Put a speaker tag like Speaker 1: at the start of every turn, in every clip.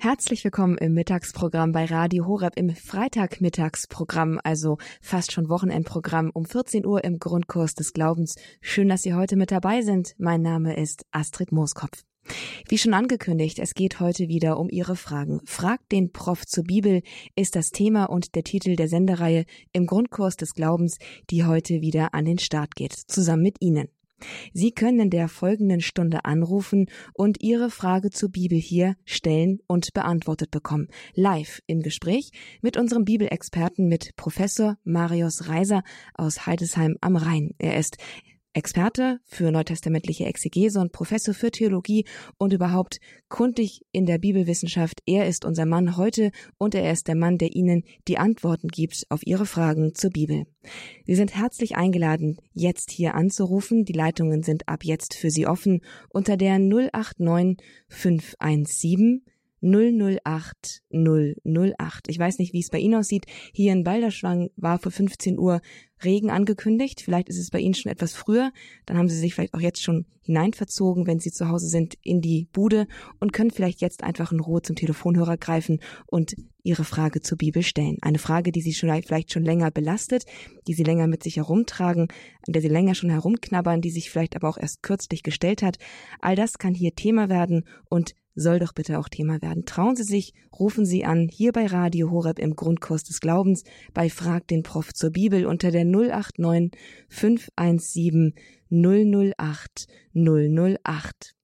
Speaker 1: Herzlich willkommen im Mittagsprogramm bei Radio Horeb im Freitagmittagsprogramm, also fast schon Wochenendprogramm um 14 Uhr im Grundkurs des Glaubens. Schön, dass Sie heute mit dabei sind. Mein Name ist Astrid Mooskopf. Wie schon angekündigt, es geht heute wieder um Ihre Fragen. Fragt den Prof zur Bibel ist das Thema und der Titel der Sendereihe im Grundkurs des Glaubens, die heute wieder an den Start geht, zusammen mit Ihnen. Sie können in der folgenden Stunde anrufen und Ihre Frage zur Bibel hier stellen und beantwortet bekommen. Live im Gespräch mit unserem Bibelexperten mit Professor Marius Reiser aus Heidesheim am Rhein. Er ist Experte für neutestamentliche Exegese und Professor für Theologie und überhaupt kundig in der Bibelwissenschaft. Er ist unser Mann heute und er ist der Mann, der Ihnen die Antworten gibt auf Ihre Fragen zur Bibel. Sie sind herzlich eingeladen, jetzt hier anzurufen. Die Leitungen sind ab jetzt für Sie offen unter der 089 517 008 008. Ich weiß nicht, wie es bei Ihnen aussieht. Hier in Balderschwang war vor 15 Uhr Regen angekündigt. Vielleicht ist es bei Ihnen schon etwas früher. Dann haben Sie sich vielleicht auch jetzt schon hineinverzogen, wenn Sie zu Hause sind, in die Bude und können vielleicht jetzt einfach in Ruhe zum Telefonhörer greifen und Ihre Frage zur Bibel stellen. Eine Frage, die Sie schon, vielleicht schon länger belastet, die Sie länger mit sich herumtragen, an der Sie länger schon herumknabbern, die sich vielleicht aber auch erst kürzlich gestellt hat. All das kann hier Thema werden und soll doch bitte auch Thema werden. Trauen Sie sich, rufen Sie an, hier bei Radio Horeb im Grundkurs des Glaubens, bei Frag den Prof zur Bibel unter der 089 517 008 008.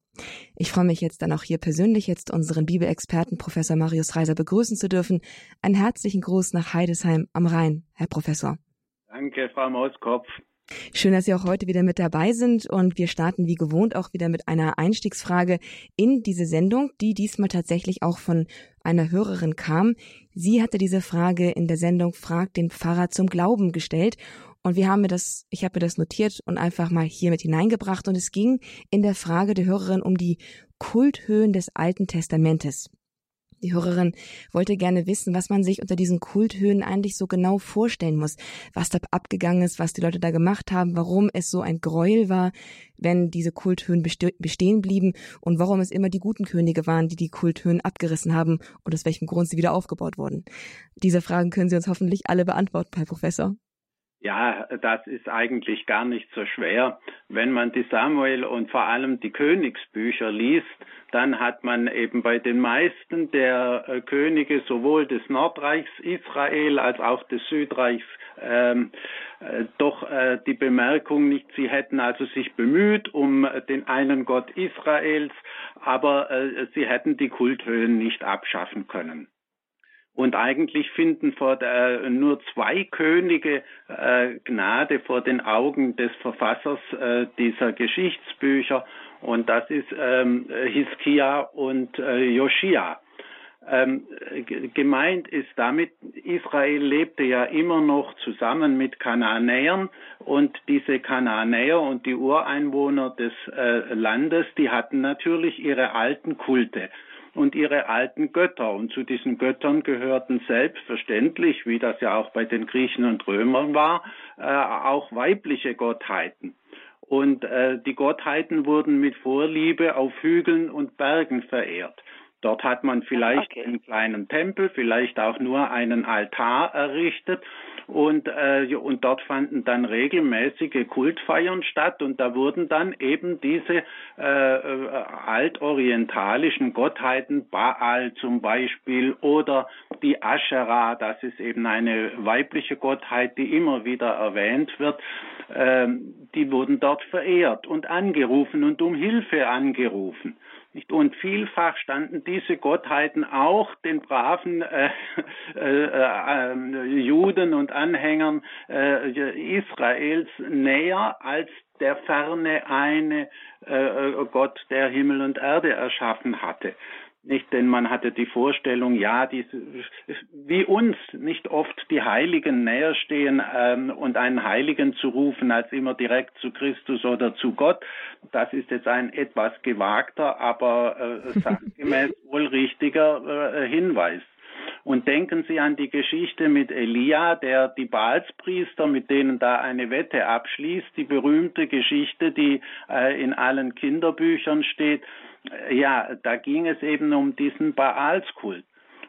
Speaker 1: Ich freue mich jetzt dann auch hier persönlich jetzt unseren Bibelexperten Professor Marius Reiser begrüßen zu dürfen. Einen herzlichen Gruß nach Heidesheim am Rhein, Herr Professor.
Speaker 2: Danke, Frau Mauskopf.
Speaker 1: Schön, dass Sie auch heute wieder mit dabei sind und wir starten wie gewohnt auch wieder mit einer Einstiegsfrage in diese Sendung, die diesmal tatsächlich auch von einer Hörerin kam. Sie hatte diese Frage in der Sendung Frag den Pfarrer zum Glauben gestellt und wir haben mir das, ich habe mir das notiert und einfach mal hier mit hineingebracht und es ging in der Frage der Hörerin um die Kulthöhen des Alten Testamentes. Die Hörerin wollte gerne wissen, was man sich unter diesen Kulthöhen eigentlich so genau vorstellen muss, was da abgegangen ist, was die Leute da gemacht haben, warum es so ein Gräuel war, wenn diese Kulthöhen bestehen blieben und warum es immer die guten Könige waren, die die Kulthöhen abgerissen haben und aus welchem Grund sie wieder aufgebaut wurden. Diese Fragen können Sie uns hoffentlich alle beantworten, Herr Professor.
Speaker 2: Ja, das ist eigentlich gar nicht so schwer. Wenn man die Samuel und vor allem die Königsbücher liest, dann hat man eben bei den meisten der äh, Könige sowohl des Nordreichs Israel als auch des Südreichs ähm, äh, doch äh, die Bemerkung nicht, sie hätten also sich bemüht um den einen Gott Israels, aber äh, sie hätten die Kulthöhen nicht abschaffen können. Und eigentlich finden vor der, nur zwei Könige äh, Gnade vor den Augen des Verfassers äh, dieser Geschichtsbücher. Und das ist ähm, Hiskia und äh, Joschia. Ähm, gemeint ist damit, Israel lebte ja immer noch zusammen mit Kanaanäern und diese Kanaanäer und die Ureinwohner des äh, Landes, die hatten natürlich ihre alten Kulte und ihre alten Götter. Und zu diesen Göttern gehörten selbstverständlich, wie das ja auch bei den Griechen und Römern war, äh, auch weibliche Gottheiten. Und äh, die Gottheiten wurden mit Vorliebe auf Hügeln und Bergen verehrt. Dort hat man vielleicht okay. einen kleinen Tempel, vielleicht auch nur einen Altar errichtet und, äh, und dort fanden dann regelmäßige Kultfeiern statt und da wurden dann eben diese äh, äh, altorientalischen Gottheiten, Baal zum Beispiel oder die Asherah, das ist eben eine weibliche Gottheit, die immer wieder erwähnt wird, äh, die wurden dort verehrt und angerufen und um Hilfe angerufen. Und vielfach standen diese Gottheiten auch den braven äh, äh, äh, Juden und Anhängern äh, Israels näher als der ferne eine äh, Gott, der Himmel und Erde erschaffen hatte. Nicht, denn man hatte die Vorstellung, ja, diese, wie uns nicht oft die Heiligen näher stehen ähm, und einen Heiligen zu rufen als immer direkt zu Christus oder zu Gott. Das ist jetzt ein etwas gewagter, aber äh, sachgemäß wohl richtiger äh, Hinweis. Und denken Sie an die Geschichte mit Elia, der die Baalspriester, mit denen da eine Wette abschließt, die berühmte Geschichte, die äh, in allen Kinderbüchern steht, Ja, da ging es eben um diesen Baalskult.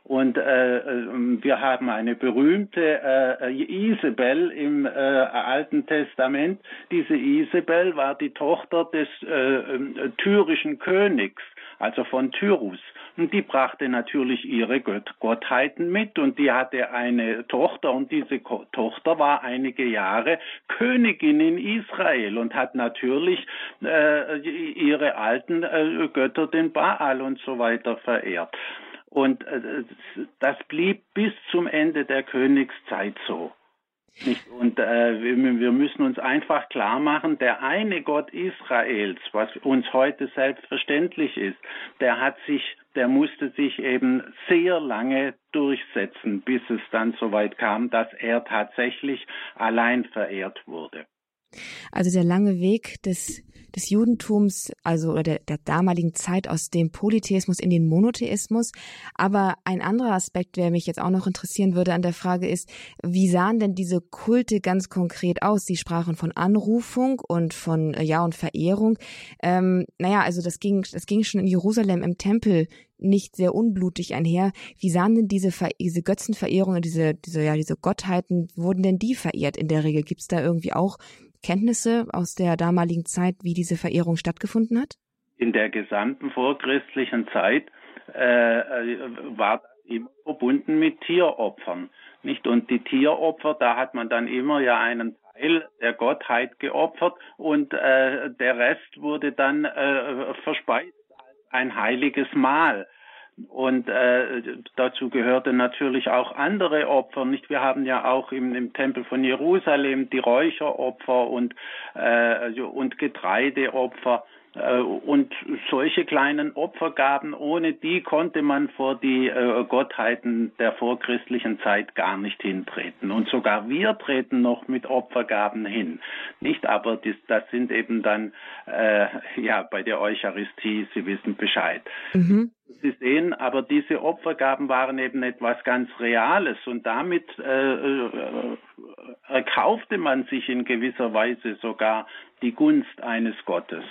Speaker 2: Und äh, äh, wir haben eine berühmte äh, Isabel im äh, Alten Testament. Diese Isabel war die Tochter des äh, äh, tyrischen Königs, also von Tyrus. Und die brachte natürlich ihre Gott Gottheiten mit und die hatte eine Tochter und diese Tochter war einige Jahre Königin in Israel und hat natürlich äh, ihre alten äh, Götter, den Baal und so weiter verehrt. Und äh, das blieb bis zum Ende der Königszeit so. Nicht? Und äh, wir müssen uns einfach klar machen, der eine Gott Israels, was uns heute selbstverständlich ist, der hat sich, der musste sich eben sehr lange durchsetzen, bis es dann soweit kam, dass er tatsächlich allein verehrt wurde.
Speaker 1: Also der lange Weg des des Judentums, also oder der, der damaligen Zeit aus dem Polytheismus in den Monotheismus. Aber ein anderer Aspekt, der mich jetzt auch noch interessieren würde an der Frage ist, wie sahen denn diese Kulte ganz konkret aus? Sie sprachen von Anrufung und von äh, ja und Verehrung. Ähm, naja, also das ging, das ging schon in Jerusalem im Tempel nicht sehr unblutig einher. Wie sahen denn diese, diese Götzenverehrungen, diese, diese, ja, diese Gottheiten, wurden denn die verehrt in der Regel? Gibt es da irgendwie auch Kenntnisse aus der damaligen Zeit, wie diese Verehrung stattgefunden hat?
Speaker 2: In der gesamten vorchristlichen Zeit äh, äh, war immer verbunden mit Tieropfern. Nicht? Und die Tieropfer, da hat man dann immer ja einen Teil der Gottheit geopfert und äh, der Rest wurde dann äh, verspeist als ein heiliges Mahl. Und äh, dazu gehörten natürlich auch andere Opfer. Nicht, wir haben ja auch im, im Tempel von Jerusalem die Räucheropfer und äh, und Getreideopfer. Äh, und solche kleinen Opfergaben, ohne die konnte man vor die äh, Gottheiten der vorchristlichen Zeit gar nicht hintreten. Und sogar wir treten noch mit Opfergaben hin. Nicht, aber das, sind eben dann äh, ja bei der Eucharistie, Sie wissen Bescheid. Mhm. Sie sehen, aber diese Opfergaben waren eben etwas ganz Reales und damit äh, äh, erkaufte man sich in gewisser Weise sogar die Gunst eines Gottes.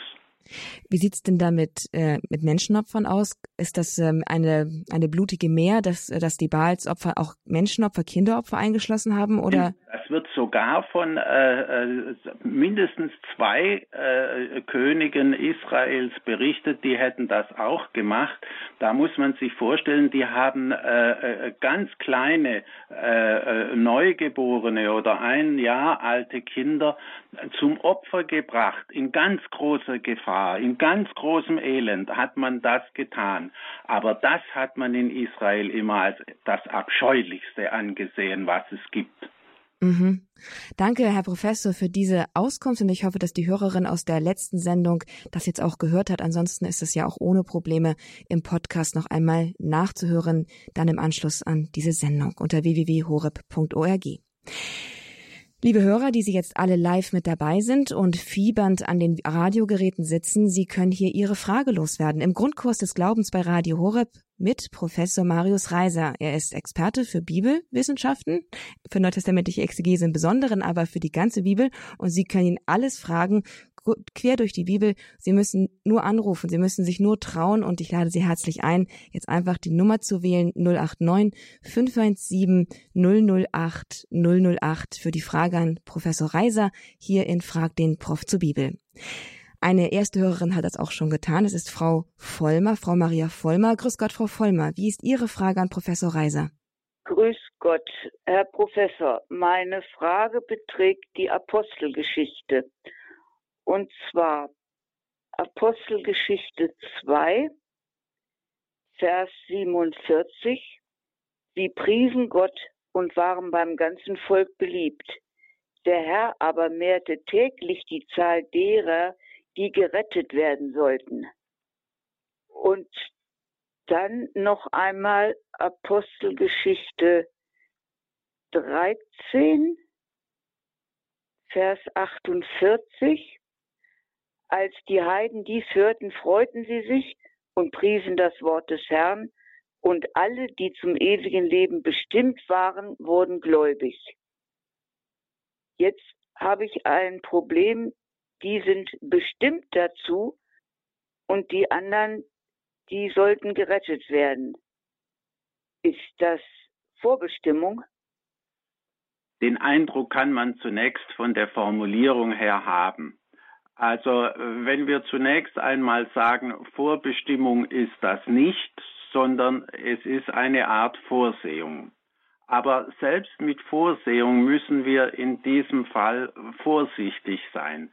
Speaker 1: Wie sieht's denn da mit, äh, mit Menschenopfern aus? Ist das ähm, eine, eine blutige Mehr, dass, dass die Baalsopfer auch Menschenopfer, Kinderopfer eingeschlossen haben? Oder?
Speaker 2: Es wird sogar von äh, äh, mindestens zwei äh, Königen Israels berichtet, die hätten das auch gemacht. Da muss man sich vorstellen, die haben äh, äh ganz kleine äh, äh, Neugeborene oder ein Jahr alte Kinder zum Opfer gebracht, in ganz großer Gefahr, in ganz großem Elend hat man das getan. Aber das hat man in Israel immer als das Abscheulichste angesehen, was es gibt.
Speaker 1: Mhm. Danke, Herr Professor, für diese Auskunft und ich hoffe, dass die Hörerin aus der letzten Sendung das jetzt auch gehört hat. Ansonsten ist es ja auch ohne Probleme im Podcast noch einmal nachzuhören, dann im Anschluss an diese Sendung unter www.horeb.org. Liebe Hörer, die Sie jetzt alle live mit dabei sind und fiebernd an den Radiogeräten sitzen, Sie können hier Ihre Frage loswerden im Grundkurs des Glaubens bei Radio Horeb mit Professor Marius Reiser. Er ist Experte für Bibelwissenschaften, für neutestamentliche Exegese im Besonderen, aber für die ganze Bibel und Sie können ihn alles fragen quer durch die Bibel. Sie müssen nur anrufen, Sie müssen sich nur trauen und ich lade Sie herzlich ein, jetzt einfach die Nummer zu wählen 089 517 008 008 für die Frage an Professor Reiser hier in Frag den Prof zur Bibel. Eine erste Hörerin hat das auch schon getan. Es ist Frau Vollmer, Frau Maria Vollmer. Grüß Gott, Frau Vollmer. Wie ist Ihre Frage an Professor Reiser?
Speaker 3: Grüß Gott, Herr Professor. Meine Frage beträgt die Apostelgeschichte. Und zwar Apostelgeschichte 2, Vers 47. Sie priesen Gott und waren beim ganzen Volk beliebt. Der Herr aber mehrte täglich die Zahl derer, die gerettet werden sollten. Und dann noch einmal Apostelgeschichte 13, Vers 48. Als die Heiden dies hörten, freuten sie sich und priesen das Wort des Herrn, und alle, die zum ewigen Leben bestimmt waren, wurden gläubig. Jetzt habe ich ein Problem, die sind bestimmt dazu und die anderen, die sollten gerettet werden. Ist das Vorbestimmung?
Speaker 2: Den Eindruck kann man zunächst von der Formulierung her haben. Also wenn wir zunächst einmal sagen, Vorbestimmung ist das nicht, sondern es ist eine Art Vorsehung. Aber selbst mit Vorsehung müssen wir in diesem Fall vorsichtig sein.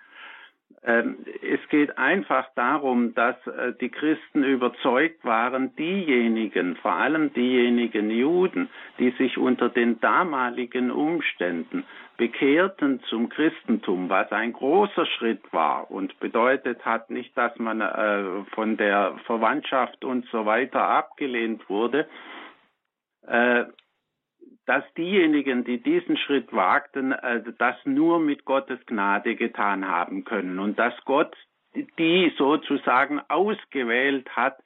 Speaker 2: Ähm, es geht einfach darum, dass äh, die Christen überzeugt waren, diejenigen, vor allem diejenigen Juden, die sich unter den damaligen Umständen bekehrten zum Christentum, was ein großer Schritt war und bedeutet hat nicht, dass man äh, von der Verwandtschaft und so weiter abgelehnt wurde, äh, dass diejenigen, die diesen Schritt wagten, äh, das nur mit Gottes Gnade getan haben können und dass Gott die sozusagen ausgewählt hat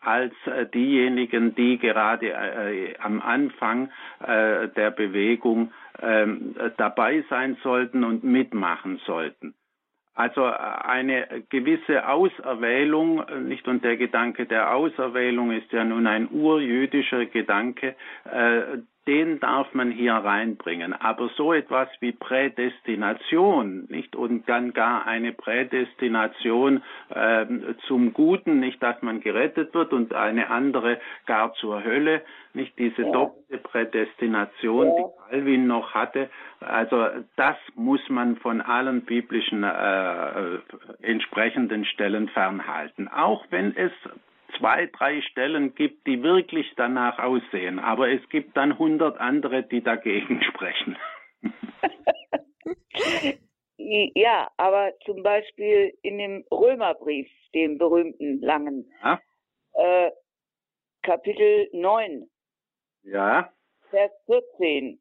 Speaker 2: als äh, diejenigen, die gerade äh, am Anfang äh, der Bewegung ähm, dabei sein sollten und mitmachen sollten. Also eine gewisse Auserwählung, nicht und der Gedanke der Auserwählung ist ja nun ein urjüdischer Gedanke, den darf man hier reinbringen. Aber so etwas wie Prädestination, nicht und dann gar eine Prädestination äh, zum Guten, nicht, dass man gerettet wird und eine andere gar zur Hölle, nicht diese ja. doppelte Prädestination, ja. die Calvin noch hatte. Also das muss man von allen biblischen äh, entsprechenden Stellen fernhalten, auch wenn es zwei, drei Stellen gibt, die wirklich danach aussehen. Aber es gibt dann hundert andere, die dagegen sprechen.
Speaker 3: ja, aber zum Beispiel in dem Römerbrief, dem berühmten langen, ja. äh, Kapitel 9,
Speaker 2: ja.
Speaker 3: Vers 14.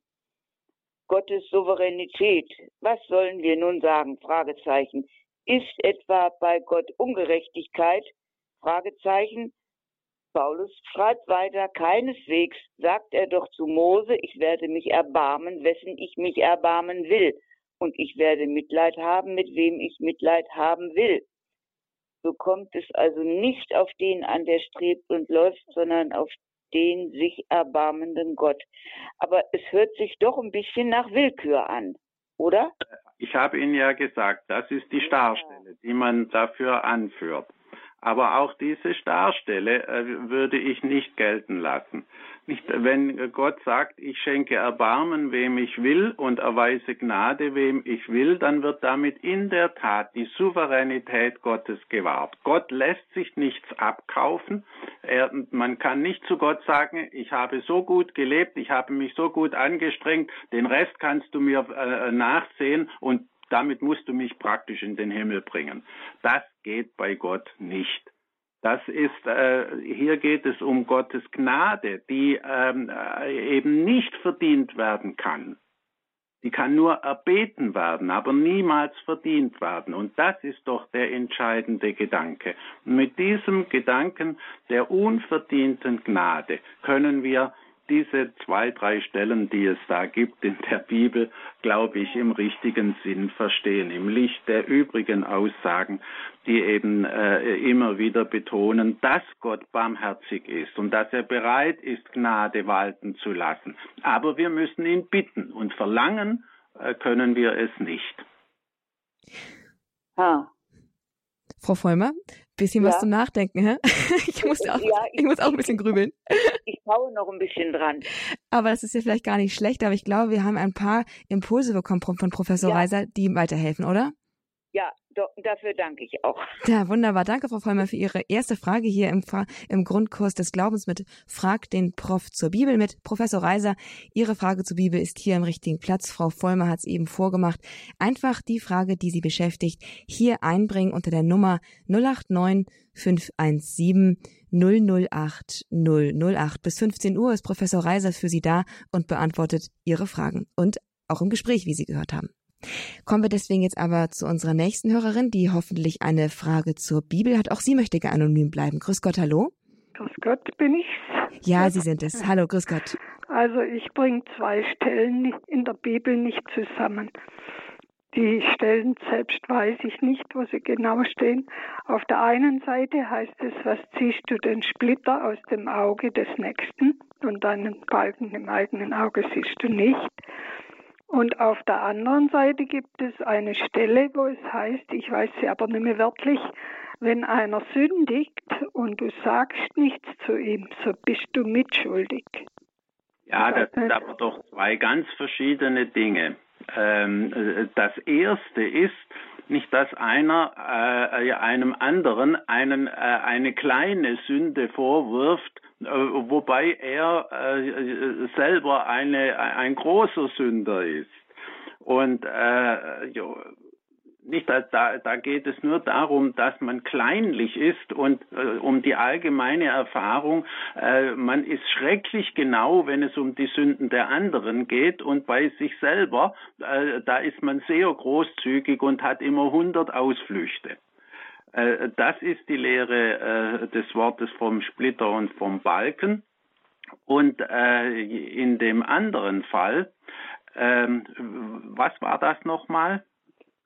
Speaker 3: Gottes Souveränität. Was sollen wir nun sagen? Fragezeichen. Ist etwa bei Gott Ungerechtigkeit? Fragezeichen. Paulus schreibt weiter, keineswegs sagt er doch zu Mose, ich werde mich erbarmen, wessen ich mich erbarmen will. Und ich werde Mitleid haben, mit wem ich Mitleid haben will. So kommt es also nicht auf den an, der strebt und läuft, sondern auf den sich erbarmenden Gott. Aber es hört sich doch ein bisschen nach Willkür an, oder?
Speaker 2: Ich habe Ihnen ja gesagt, das ist die Starstelle, die man dafür anführt. Aber auch diese Starstelle äh, würde ich nicht gelten lassen. Nicht, wenn Gott sagt, ich schenke Erbarmen, wem ich will und erweise Gnade, wem ich will, dann wird damit in der Tat die Souveränität Gottes gewahrt. Gott lässt sich nichts abkaufen. Er, man kann nicht zu Gott sagen, ich habe so gut gelebt, ich habe mich so gut angestrengt, den Rest kannst du mir äh, nachsehen und damit musst du mich praktisch in den Himmel bringen. Das geht bei Gott nicht. Das ist, äh, hier geht es um Gottes Gnade, die ähm, äh, eben nicht verdient werden kann. Die kann nur erbeten werden, aber niemals verdient werden. Und das ist doch der entscheidende Gedanke. Und mit diesem Gedanken der unverdienten Gnade können wir diese zwei, drei Stellen, die es da gibt in der Bibel, glaube ich, im richtigen Sinn verstehen, im Licht der übrigen Aussagen, die eben äh, immer wieder betonen, dass Gott barmherzig ist und dass er bereit ist, Gnade walten zu lassen. Aber wir müssen ihn bitten und verlangen äh, können wir es nicht.
Speaker 1: Ah. Frau Vollmer, bisschen ja. was zum Nachdenken, hä? Ich muss auch, ja, ich, ich, muss auch ein bisschen grübeln.
Speaker 3: Ich schaue noch ein bisschen dran.
Speaker 1: Aber das ist ja vielleicht gar nicht schlecht, aber ich glaube, wir haben ein paar Impulse bekommen von Professor ja. Reiser, die weiterhelfen, oder?
Speaker 3: Dafür danke ich auch.
Speaker 1: Ja, wunderbar. Danke, Frau Vollmer, für Ihre erste Frage hier im, im Grundkurs des Glaubens mit Frag den Prof zur Bibel mit Professor Reiser. Ihre Frage zur Bibel ist hier im richtigen Platz. Frau Vollmer hat es eben vorgemacht. Einfach die Frage, die Sie beschäftigt, hier einbringen unter der Nummer 089 517 008 008. Bis 15 Uhr ist Professor Reiser für Sie da und beantwortet Ihre Fragen. Und auch im Gespräch, wie Sie gehört haben. Kommen wir deswegen jetzt aber zu unserer nächsten Hörerin, die hoffentlich eine Frage zur Bibel hat. Auch sie möchte anonym bleiben. Grüß Gott, hallo.
Speaker 4: Grüß Gott, bin ich's?
Speaker 1: Ja, Sie sind es. Hallo, grüß Gott.
Speaker 4: Also ich bringe zwei Stellen in der Bibel nicht zusammen. Die Stellen selbst weiß ich nicht, wo sie genau stehen. Auf der einen Seite heißt es, was ziehst du den Splitter aus dem Auge des Nächsten und deinen Balken im eigenen Auge siehst du nicht. Und auf der anderen Seite gibt es eine Stelle, wo es heißt, ich weiß sie aber nicht mehr wörtlich, wenn einer sündigt und du sagst nichts zu ihm, so bist du mitschuldig.
Speaker 2: Ja, das sind aber doch zwei ganz verschiedene Dinge. Ähm, das erste ist, nicht, dass einer äh, einem anderen einen, äh, eine kleine Sünde vorwirft, wobei er äh, selber eine, ein großer Sünder ist. Und äh, jo, nicht, da, da geht es nur darum, dass man kleinlich ist und äh, um die allgemeine Erfahrung, äh, man ist schrecklich genau, wenn es um die Sünden der anderen geht und bei sich selber, äh, da ist man sehr großzügig und hat immer hundert Ausflüchte. Äh, das ist die Lehre äh, des Wortes vom Splitter und vom Balken. Und äh, in dem anderen Fall, ähm, was war das nochmal?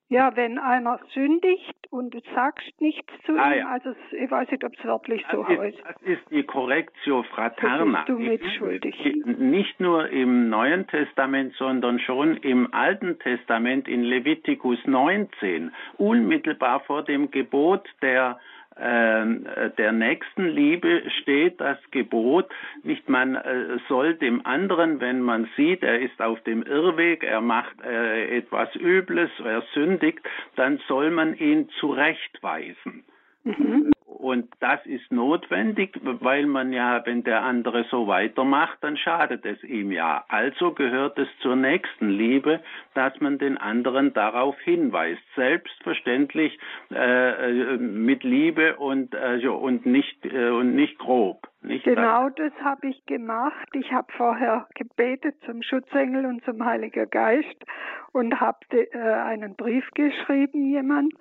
Speaker 4: Ja, wenn einer sündigt und du sagst nichts zu ah, ihm, ja. also ich weiß nicht, ob es wörtlich so
Speaker 2: das
Speaker 4: heißt.
Speaker 2: Das ist die Correctio Fraterna.
Speaker 4: du mitschuldig.
Speaker 2: Nicht nur im Neuen Testament, sondern schon im Alten Testament in Levitikus 19, unmittelbar vor dem Gebot der ähm, der Nächstenliebe steht das Gebot, nicht man äh, soll dem anderen, wenn man sieht, er ist auf dem Irrweg, er macht äh, etwas Übles, er sündigt, dann soll man ihn zurechtweisen. Mhm. Und das ist notwendig, weil man ja, wenn der andere so weitermacht, dann schadet es ihm ja. Also gehört es zur nächsten Liebe, dass man den anderen darauf hinweist. Selbstverständlich äh, äh mit Liebe und, äh, und, nicht, äh, und nicht grob. Nicht
Speaker 4: genau das, das habe ich gemacht. Ich habe vorher gebetet zum Schutzengel und zum Heiligen Geist und habe äh, einen Brief geschrieben, jemand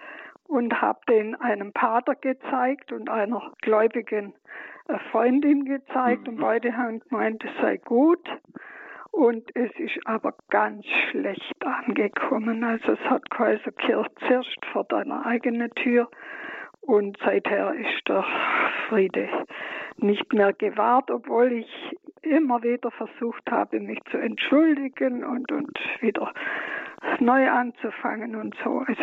Speaker 4: und habe den einem Pater gezeigt und einer gläubigen äh, Freundin gezeigt mhm. und beide haben gemeint, es sei gut. Und es ist aber ganz schlecht angekommen. Also es hat Kaiser Kirch zerst vor deiner eigenen Tür. Und seither ist der Friede nicht mehr gewahrt, obwohl ich immer wieder versucht habe, mich zu entschuldigen und, und wieder neu anzufangen und so. Es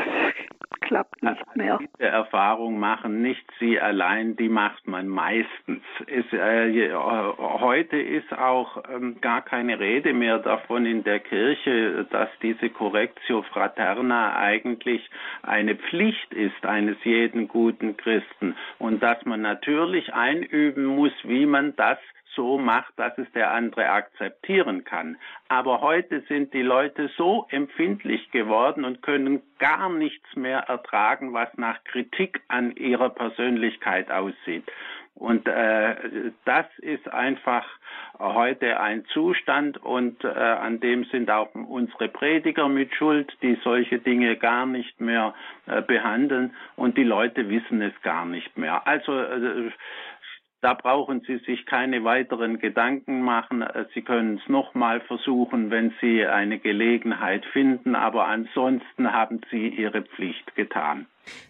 Speaker 4: klappt nicht mehr.
Speaker 2: Diese Erfahrung machen nicht Sie allein, die macht man meistens. Es, äh, heute ist auch ähm, gar keine Rede mehr davon in der Kirche, dass diese Correctio Fraterna eigentlich eine Pflicht ist eines jeden guten Christen und dass man natürlich einüben muss, wie man das so macht, dass es der andere akzeptieren kann. Aber heute sind die Leute so empfindlich geworden und können gar nichts mehr ertragen, was nach Kritik an ihrer Persönlichkeit aussieht. Und äh, das ist einfach heute ein Zustand und äh, an dem sind auch unsere Prediger mit Schuld, die solche Dinge gar nicht mehr äh, behandeln und die Leute wissen es gar nicht mehr. Also äh, da brauchen Sie sich keine weiteren Gedanken machen. Sie können es nochmal versuchen, wenn Sie eine Gelegenheit finden, aber ansonsten haben Sie Ihre Pflicht getan.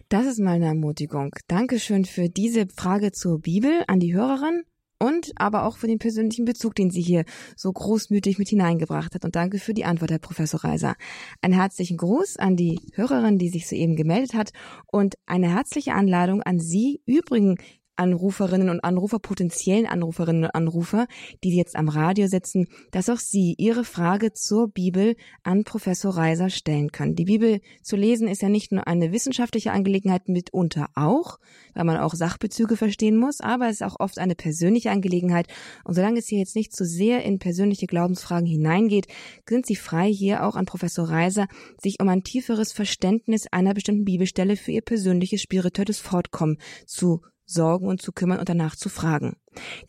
Speaker 1: Das ist mal eine Ermutigung. Dankeschön für diese Frage zur Bibel an die Hörerin und aber auch für den persönlichen Bezug, den sie hier so großmütig mit hineingebracht hat. Und danke für die Antwort, Herr Professor Reiser. Einen herzlichen Gruß an die Hörerin, die sich soeben gemeldet hat und eine herzliche Anladung an Sie, übrigen Anruferinnen und Anrufer, potenziellen Anruferinnen und Anrufer, die jetzt am Radio sitzen, dass auch Sie Ihre Frage zur Bibel an Professor Reiser stellen können. Die Bibel zu lesen ist ja nicht nur eine wissenschaftliche Angelegenheit, mitunter auch, weil man auch Sachbezüge verstehen muss, aber es ist auch oft eine persönliche Angelegenheit. Und solange es hier jetzt nicht zu so sehr in persönliche Glaubensfragen hineingeht, sind Sie frei, hier auch an Professor Reiser sich um ein tieferes Verständnis einer bestimmten Bibelstelle für Ihr persönliches spirituelles Fortkommen zu sorgen und zu kümmern und danach zu fragen.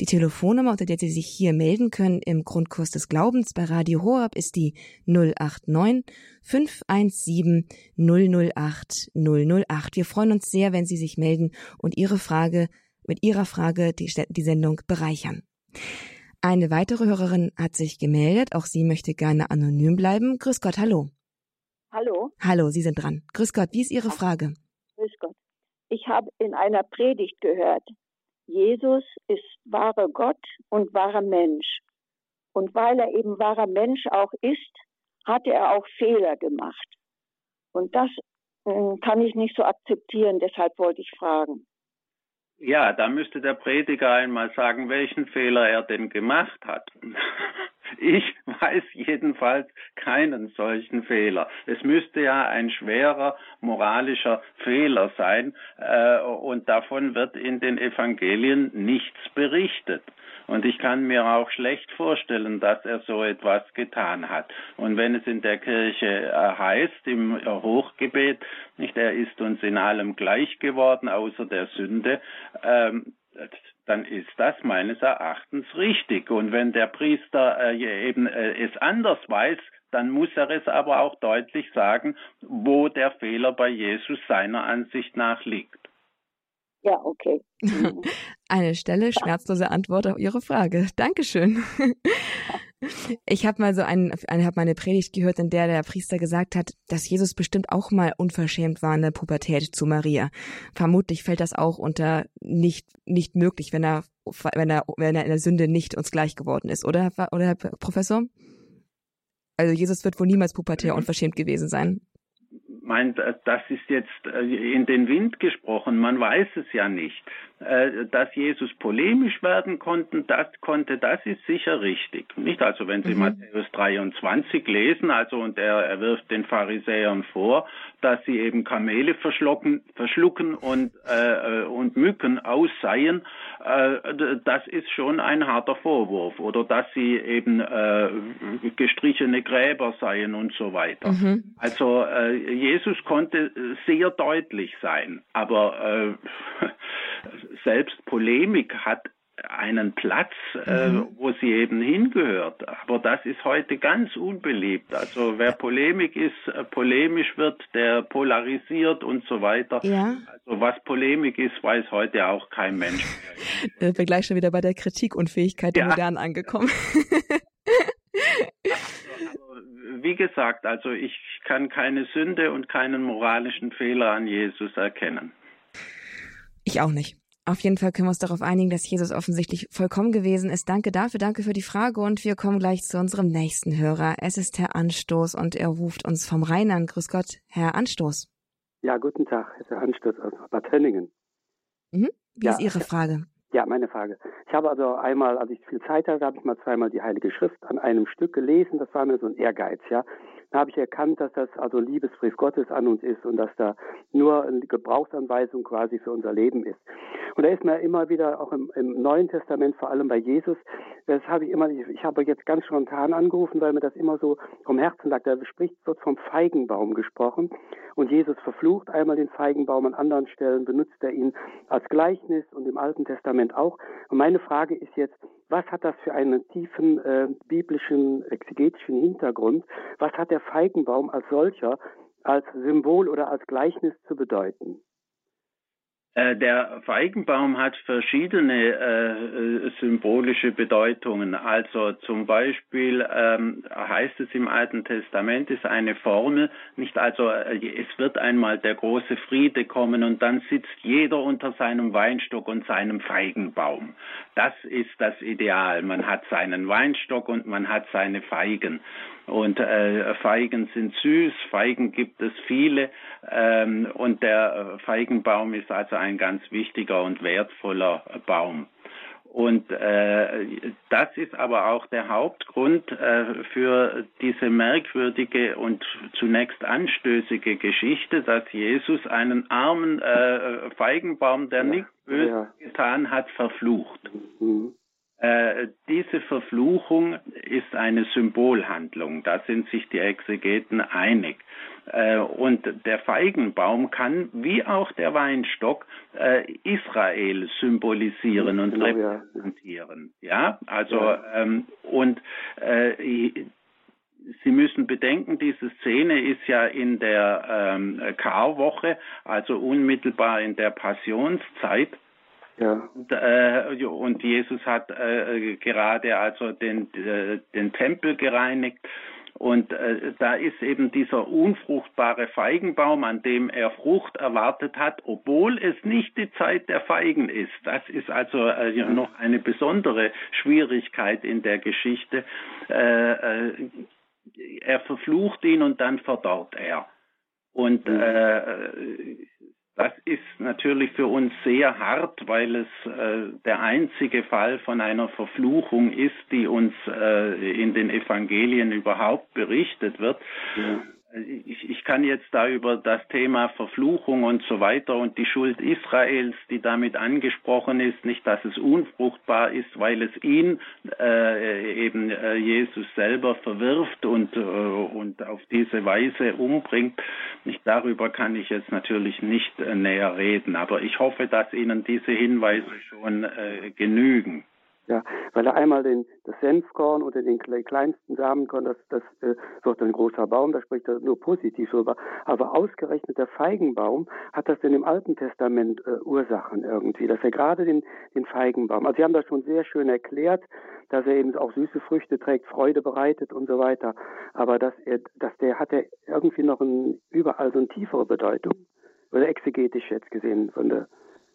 Speaker 1: Die Telefonnummer, unter der Sie sich hier melden können im Grundkurs des Glaubens bei Radio Horab ist die 089 517 008 008. Wir freuen uns sehr, wenn Sie sich melden und Ihre Frage, mit Ihrer Frage die, die Sendung bereichern. Eine weitere Hörerin hat sich gemeldet. Auch sie möchte gerne anonym bleiben. Grüß Gott, hallo.
Speaker 5: Hallo.
Speaker 1: Hallo, Sie sind dran. Grüß Gott, wie ist Ihre Frage?
Speaker 5: Ich habe in einer Predigt gehört, Jesus ist wahrer Gott und wahrer Mensch. Und weil er eben wahrer Mensch auch ist, hat er auch Fehler gemacht. Und das äh, kann ich nicht so akzeptieren, deshalb wollte ich fragen.
Speaker 2: Ja, da müsste der Prediger einmal sagen, welchen Fehler er denn gemacht hat. Ich weiß jedenfalls keinen solchen Fehler. Es müsste ja ein schwerer moralischer Fehler sein, äh, und davon wird in den Evangelien nichts berichtet. Und ich kann mir auch schlecht vorstellen, dass er so etwas getan hat. Und wenn es in der Kirche äh, heißt, im Hochgebet, nicht, er ist uns in allem gleich geworden, außer der Sünde, ähm, dann ist das meines Erachtens richtig. Und wenn der Priester äh, eben äh, es anders weiß, dann muss er es aber auch deutlich sagen, wo der Fehler bei Jesus seiner Ansicht nach liegt.
Speaker 5: Ja, okay.
Speaker 1: Eine Stelle, schmerzlose Antwort auf Ihre Frage. Dankeschön. Ich habe mal so einen, eine, hab meine Predigt gehört, in der der Priester gesagt hat, dass Jesus bestimmt auch mal unverschämt war in der Pubertät zu Maria. Vermutlich fällt das auch unter nicht nicht möglich, wenn er wenn er wenn er in der Sünde nicht uns gleich geworden ist, oder oder Herr Professor? Also Jesus wird wohl niemals pubertär mhm. unverschämt gewesen sein
Speaker 2: meint, das ist jetzt äh, in den Wind gesprochen, man weiß es ja nicht. Äh, dass Jesus polemisch werden konnte, das konnte, das ist sicher richtig. Nicht also, wenn Sie mhm. Matthäus 23 lesen, also und er, er wirft den Pharisäern vor, dass sie eben Kamele verschlucken, verschlucken und äh, und Mücken ausseien, äh, das ist schon ein harter Vorwurf. Oder dass sie eben äh, gestrichene Gräber seien und so weiter. Mhm. Also äh, Jesus konnte sehr deutlich sein, aber äh, selbst Polemik hat einen Platz, äh, mhm. wo sie eben hingehört. Aber das ist heute ganz unbeliebt. Also wer Polemik ist, äh, polemisch wird, der polarisiert und so weiter. Ja. Also was Polemik ist, weiß heute auch kein Mensch.
Speaker 1: Mehr. Wir gleich schon wieder bei der Kritikunfähigkeit der ja. Modernen angekommen.
Speaker 2: wie gesagt, also ich kann keine Sünde und keinen moralischen Fehler an Jesus erkennen.
Speaker 1: Ich auch nicht. Auf jeden Fall können wir uns darauf einigen, dass Jesus offensichtlich vollkommen gewesen ist. Danke dafür, danke für die Frage und wir kommen gleich zu unserem nächsten Hörer. Es ist Herr Anstoß und er ruft uns vom Rhein an. Grüß Gott, Herr Anstoß.
Speaker 6: Ja, guten Tag, Herr Anstoß aus Bad Henningen.
Speaker 1: Mhm. Wie ja, ist Ihre Frage?
Speaker 6: Ja, meine Frage. Ich habe also einmal, als ich viel Zeit hatte, habe ich mal zweimal die Heilige Schrift an einem Stück gelesen. Das war mir so ein Ehrgeiz, ja habe ich erkannt, dass das also ein Liebesbrief Gottes an uns ist und dass da nur eine Gebrauchsanweisung quasi für unser Leben ist. Und da ist mir immer wieder auch im, im Neuen Testament, vor allem bei Jesus, das habe ich immer, ich, ich habe jetzt ganz spontan angerufen, weil mir das immer so vom Herzen lag. Da spricht, wird vom Feigenbaum gesprochen und Jesus verflucht einmal den Feigenbaum, an anderen Stellen benutzt er ihn als Gleichnis und im Alten Testament auch. Und meine Frage ist jetzt, was hat das für einen tiefen äh, biblischen, exegetischen Hintergrund? Was hat der Feigenbaum als solcher, als Symbol oder als Gleichnis zu bedeuten?
Speaker 2: Äh, der Feigenbaum hat verschiedene äh, symbolische Bedeutungen. Also zum Beispiel ähm, heißt es im Alten Testament, ist eine Formel, nicht also äh, es wird einmal der große Friede kommen und dann sitzt jeder unter seinem Weinstock und seinem Feigenbaum. Das ist das Ideal. Man hat seinen Weinstock und man hat seine Feigen. Und äh, Feigen sind süß, Feigen gibt es viele ähm, und der Feigenbaum ist also ein ganz wichtiger und wertvoller Baum. Und äh, das ist aber auch der Hauptgrund äh, für diese merkwürdige und zunächst anstößige Geschichte, dass Jesus einen armen äh, Feigenbaum, der ja, nichts Böses ja. getan hat, verflucht. Mhm. Äh, diese Verfluchung ist eine Symbolhandlung. Da sind sich die Exegeten einig. Äh, und der Feigenbaum kann, wie auch der Weinstock, äh, Israel symbolisieren und genau, repräsentieren. Ja, also ja. Ähm, und äh, Sie müssen bedenken, diese Szene ist ja in der ähm, Karwoche, also unmittelbar in der Passionszeit. Ja. Und, äh, und Jesus hat äh, gerade also den, äh, den Tempel gereinigt Und da ist eben dieser unfruchtbare Feigenbaum, an dem er Frucht erwartet hat, obwohl es nicht die Zeit der Feigen ist. Das ist also noch eine besondere Schwierigkeit in der Geschichte. Er verflucht ihn und dann verdorrt er. Und mhm. äh, das ist natürlich für uns sehr hart, weil es äh, der einzige Fall von einer Verfluchung ist, die uns äh, in den Evangelien überhaupt berichtet wird. Ja ich, ich kann jetzt da über das Thema Verfluchung und so weiter und die Schuld Israels, die damit angesprochen ist, nicht, dass es unfruchtbar ist, weil es ihn äh, eben äh, Jesus selber verwirft und, äh, und auf diese Weise umbringt. Nicht darüber kann ich jetzt natürlich nicht äh, näher reden, aber ich hoffe, dass Ihnen diese Hinweise schon äh, genügen.
Speaker 6: Ja, weil er einmal den, das Senfkorn oder den kleinsten Samenkorn, das, das äh, wird ein großer Baum, da spricht er nur positiv drüber. Aber ausgerechnet der Feigenbaum hat das in dem Alten Testament äh, Ursachen irgendwie, dass er gerade den, den Feigenbaum, also Sie haben das schon sehr schön erklärt, dass er eben auch süße Früchte trägt, Freude bereitet und so weiter. Aber dass er, dass der hat er irgendwie noch ein, überall so eine tiefere Bedeutung. Oder exegetisch jetzt gesehen von der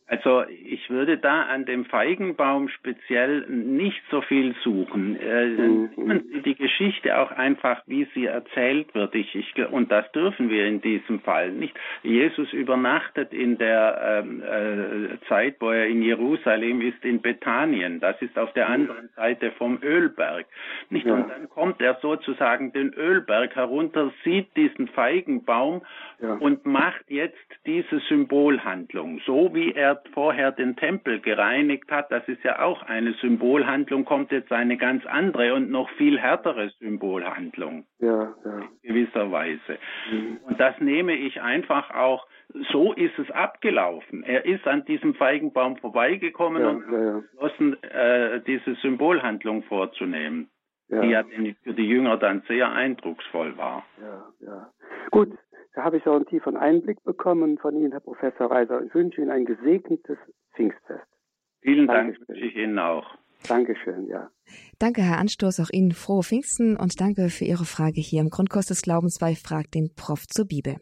Speaker 2: also ich würde da an dem Feigenbaum speziell nicht so viel suchen. Äh, mhm. Nehmen Sie die Geschichte auch einfach, wie sie erzählt wird. Ich, ich, und das dürfen wir in diesem Fall nicht. Jesus übernachtet in der ähm, äh, Zeit, wo er in Jerusalem ist, in Bethanien. Das ist auf der mhm. anderen Seite vom Ölberg. Nicht? Und dann kommt er sozusagen den Ölberg herunter, sieht diesen Feigenbaum ja. und macht jetzt diese Symbolhandlung, so wie er vorher den Tempel gereinigt hat, das ist ja auch eine Symbolhandlung, kommt jetzt eine ganz andere und noch viel härtere Symbolhandlung. Ja, ja. In gewisser Weise. Mhm. Und das nehme ich einfach auch, so ist es abgelaufen. Er ist an diesem Feigenbaum vorbeigekommen ja, und ja, beschlossen, äh, diese Symbolhandlung vorzunehmen. Ja. Die ja für die Jünger dann sehr eindrucksvoll war.
Speaker 6: Ja, ja. Gut, da habe ich auch einen tieferen Einblick bekommen von Ihnen, Herr Professor Reiser. Ich wünsche Ihnen ein gesegnetes Pfingstfest.
Speaker 2: Vielen Dank, wünsche ich Ihnen auch.
Speaker 6: Dankeschön, ja.
Speaker 1: Danke, Herr Anstoß, auch Ihnen frohe Pfingsten und danke für Ihre Frage hier im Grundkurs des Glaubens bei Frag den Prof zur Bibel.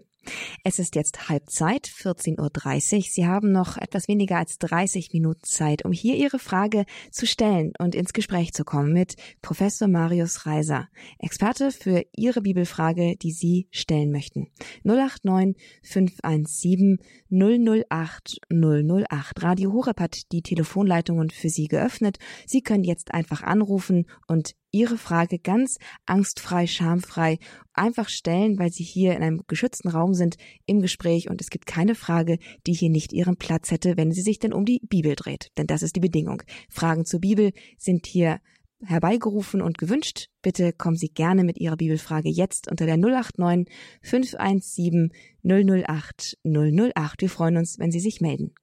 Speaker 1: Es ist jetzt Halbzeit, 14.30 Uhr. Sie haben noch etwas weniger als 30 Minuten Zeit, um hier Ihre Frage zu stellen und ins Gespräch zu kommen mit Professor Marius Reiser, Experte für Ihre Bibelfrage, die Sie stellen möchten. 089 517 008 008. Radio Horeb hat die Telefonleitungen für Sie geöffnet. Sie können jetzt einfach anrufen und Ihre Frage ganz angstfrei, schamfrei einfach stellen, weil Sie hier in einem geschützten Raum sind im Gespräch und es gibt keine Frage, die hier nicht Ihren Platz hätte, wenn sie sich denn um die Bibel dreht. Denn das ist die Bedingung. Fragen zur Bibel sind hier herbeigerufen und gewünscht. Bitte kommen Sie gerne mit Ihrer Bibelfrage jetzt unter der 089 517 008 008. Wir freuen uns, wenn Sie sich melden.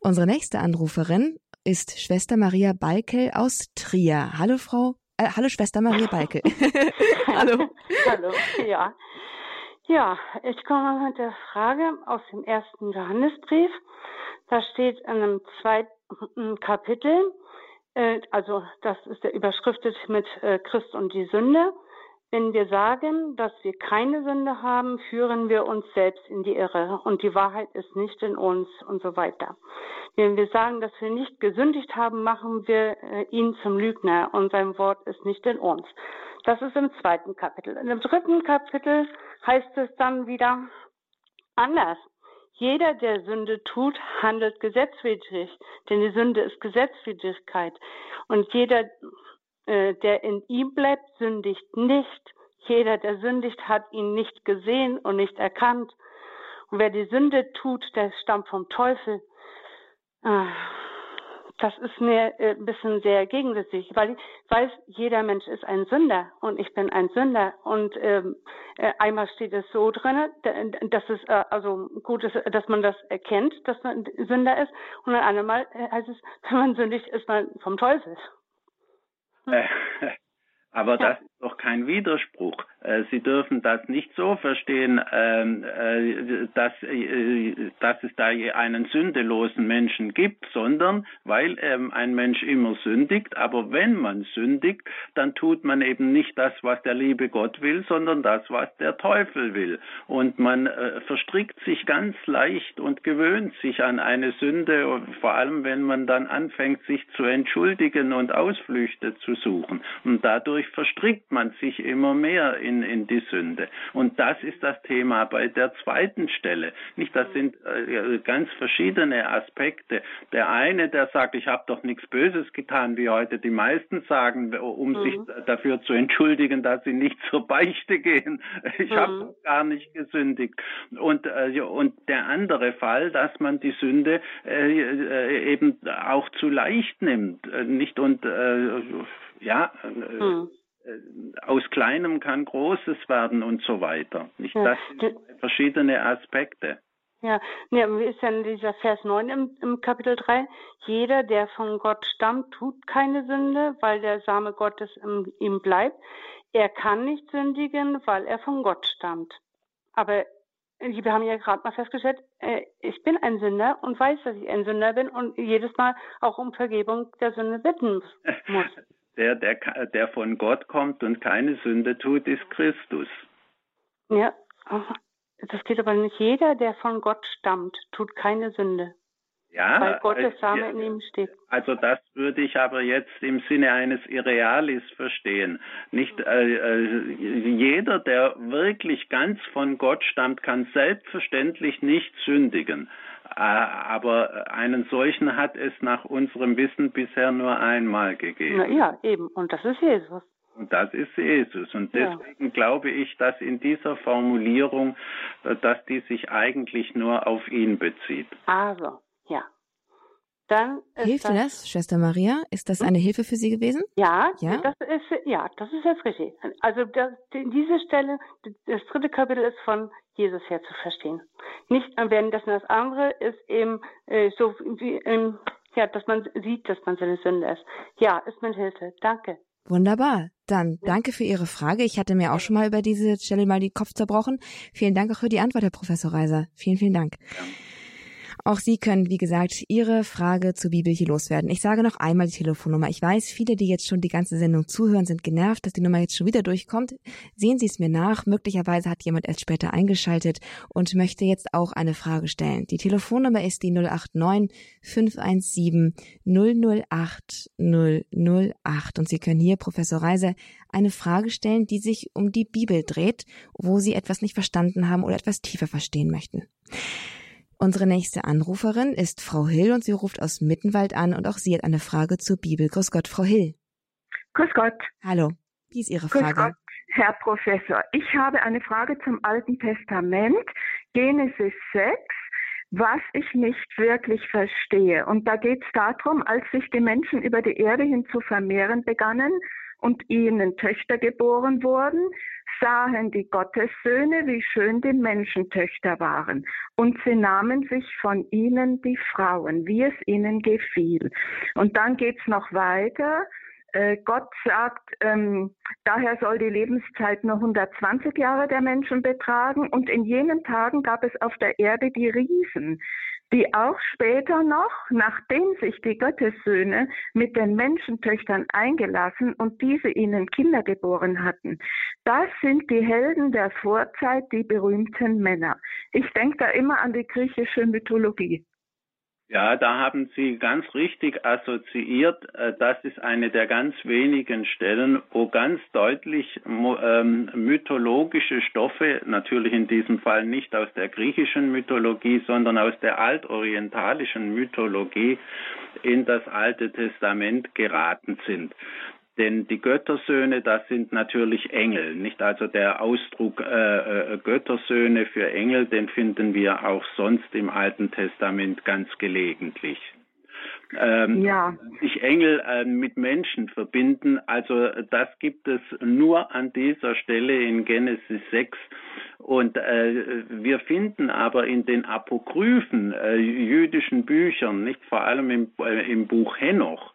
Speaker 1: Unsere nächste Anruferin ist Schwester Maria Balkel aus Trier. Hallo Frau äh, hallo Schwester Maria Balke.
Speaker 7: hallo. hallo, ja. Ja, ich komme mit der Frage aus dem ersten Johannesbrief. Da steht in einem zweiten Kapitel, äh, also das ist der überschriftet mit äh, Christ und die Sünde. Wenn wir sagen, dass wir keine Sünde haben, führen wir uns selbst in die Irre und die Wahrheit ist nicht in uns und so weiter. Wenn wir sagen, dass wir nicht gesündigt haben, machen wir äh, ihn zum Lügner und sein Wort ist nicht in uns. Das ist im zweiten Kapitel. Dem dritten Kapitel heißt es dann wieder anders. Jeder, der Sünde tut, handelt gesetzwidrig, denn die Sünde ist Gesetzwidrigkeit. Und jeder, äh, der in ihm bleibt, sündigt nicht. Jeder, der sündigt, hat ihn nicht gesehen und nicht erkannt. Und wer die Sünde tut, der stammt vom Teufel. Ah, das ist mir äh, ein bisschen sehr gegensätzlich, weil ich weiß, jeder Mensch ist ein Sünder und ich bin ein Sünder. Und ähm, äh, einmal steht es so drin, dass es äh, also gut ist, dass man das erkennt, dass man Sünder ist. Und ein andermal heißt es, wenn man sündigt, ist man vom Teufel.
Speaker 2: Äh, aber das ist doch kein Widerspruch. Äh, Sie dürfen das nicht so verstehen, ähm, äh, dass, äh, dass es da einen sündelosen Menschen gibt, sondern weil ähm, ein Mensch immer sündigt. Aber wenn man sündigt, dann tut man eben nicht das, was der liebe Gott will, sondern das, was der Teufel will. Und man verstrickt sich ganz leicht und gewöhnt sich an eine Sünde, vor allem wenn man dann anfängt, sich zu entschuldigen und Ausflüchte zu suchen. Und dadurch verstrickt man sich immer mehr in, in die Sünde. Und das ist das Thema bei der zweiten Stelle. Nicht, das sind äh, ganz verschiedene Aspekte. Der eine, der sagt, ich habe doch nichts Böses getan, wie heute die meisten sagen, um mhm. sich dafür zu entschuldigen, dass sie nicht zur Beichte gehen. Ich mhm. habe doch gar nicht gesündigt. Und, äh, und der andere Fall, dass man die Sünde äh, äh eben auch zu leicht nimmt, äh, nicht und äh, ja, mhm. Aus Kleinem kann Großes werden und so weiter. Nicht? Das sind verschiedene Aspekte.
Speaker 7: Ja, ja, wie ist denn dieser Vers 9 im, im Kapitel 3? Jeder, der von Gott stammt, tut keine Sünde, weil der Same Gottes in ihm bleibt. Er kann nicht sündigen, weil er von Gott stammt. Aber wir haben ja gerade mal festgestellt, äh, ich bin ein Sünder und weiß, dass ich ein Sünder bin und jedes Mal auch um Vergebung der Sünde bitten muss.
Speaker 2: Der, der, der von Gott kommt und keine Sünde tut, ist Christus.
Speaker 7: Ja, das geht aber nicht. Jeder, der von Gott stammt, tut keine Sünde. Ja, weil Gottes Same in ihm steht.
Speaker 2: Also das würde ich aber jetzt im Sinne eines Irrealis verstehen. Nicht äh, äh, jeder, der wirklich ganz von Gott stammt, kann selbstverständlich nicht sündigen. Äh, aber einen solchen hat es nach unserem Wissen bisher nur einmal gegeben. Na
Speaker 7: ja, eben. Und das ist Jesus.
Speaker 2: Und das ist Jesus. Und deswegen ja. glaube ich, dass in dieser Formulierung, äh, dass die sich eigentlich nur auf ihn bezieht.
Speaker 7: Also, ja.
Speaker 1: Dann Hilft dir das, Schwester Maria? Ist das hm? eine Hilfe für Sie gewesen?
Speaker 7: Ja, ja, das ist ja, das ist jetzt richtig. Also das, diese Stelle, das dritte Kapitel ist von Jesus her zu verstehen. Nicht währenddessen das andere ist eben äh, so wie ähm, ja, dass man sieht, dass man seine Sünde ist. Ja, ist mir Hilfe. Danke.
Speaker 1: Wunderbar. Dann danke für Ihre Frage. Ich hatte mir auch schon mal über diese Stelle mal den Kopf zerbrochen. Vielen Dank auch für die Antwort, Herr Professor Reiser. Vielen, vielen Dank. Ja. Auch Sie können, wie gesagt, Ihre Frage zur Bibel hier loswerden. Ich sage noch einmal die Telefonnummer. Ich weiß, viele, die jetzt schon die ganze Sendung zuhören, sind genervt, dass die Nummer jetzt schon wieder durchkommt. Sehen Sie es mir nach. Möglicherweise hat jemand erst später eingeschaltet und möchte jetzt auch eine Frage stellen. Die Telefonnummer ist die 089 517 008 008 und Sie können hier, Professor Reiser, eine Frage stellen, die sich um die Bibel dreht, wo Sie etwas nicht verstanden haben oder etwas tiefer verstehen möchten. Unsere nächste Anruferin ist Frau Hill und sie ruft aus Mittenwald an und auch sie hat eine Frage zur Bibel. Grüß Gott, Frau Hill.
Speaker 8: Grüß Gott.
Speaker 1: Hallo. Wie ist Ihre Grüß Frage? Gott,
Speaker 8: Herr Professor. Ich habe eine Frage zum Alten Testament, Genesis 6 was ich nicht wirklich verstehe. Und da geht es darum, als sich die Menschen über die Erde hin zu vermehren begannen und ihnen Töchter geboren wurden, sahen die Gottessöhne, wie schön die Menschentöchter waren, und sie nahmen sich von ihnen die Frauen, wie es ihnen gefiel. Und dann geht's noch weiter. Äh, Gott sagt, ähm, daher soll die Lebenszeit nur 120 Jahre der Menschen betragen. Und in jenen Tagen gab es auf der Erde die Riesen, die auch später noch, nachdem sich die Gottessöhne mit den Menschentöchtern eingelassen und diese ihnen Kinder geboren hatten. Das sind die Helden der Vorzeit, die berühmten Männer. Ich denke da immer an die griechische Mythologie.
Speaker 2: Ja, da haben Sie ganz richtig assoziiert. Äh, das ist eine der ganz wenigen Stellen, wo ganz deutlich ähm, mythologische Stoffe, natürlich in diesem Fall nicht aus der griechischen Mythologie, sondern aus der altorientalischen Mythologie in das Alte Testament geraten sind. Denn die Göttersöhne, das sind natürlich Engel, nicht also der Ausdruck äh, äh, Göttersöhne für Engel, den finden wir auch sonst im Alten Testament ganz gelegentlich. Ähm, ja. Sich Engel äh, mit Menschen verbinden, also das gibt es nur an dieser Stelle in Genesis 6. Und äh, wir finden aber in den apokryphen äh, jüdischen Büchern, nicht vor allem im, äh, im Buch Henoch,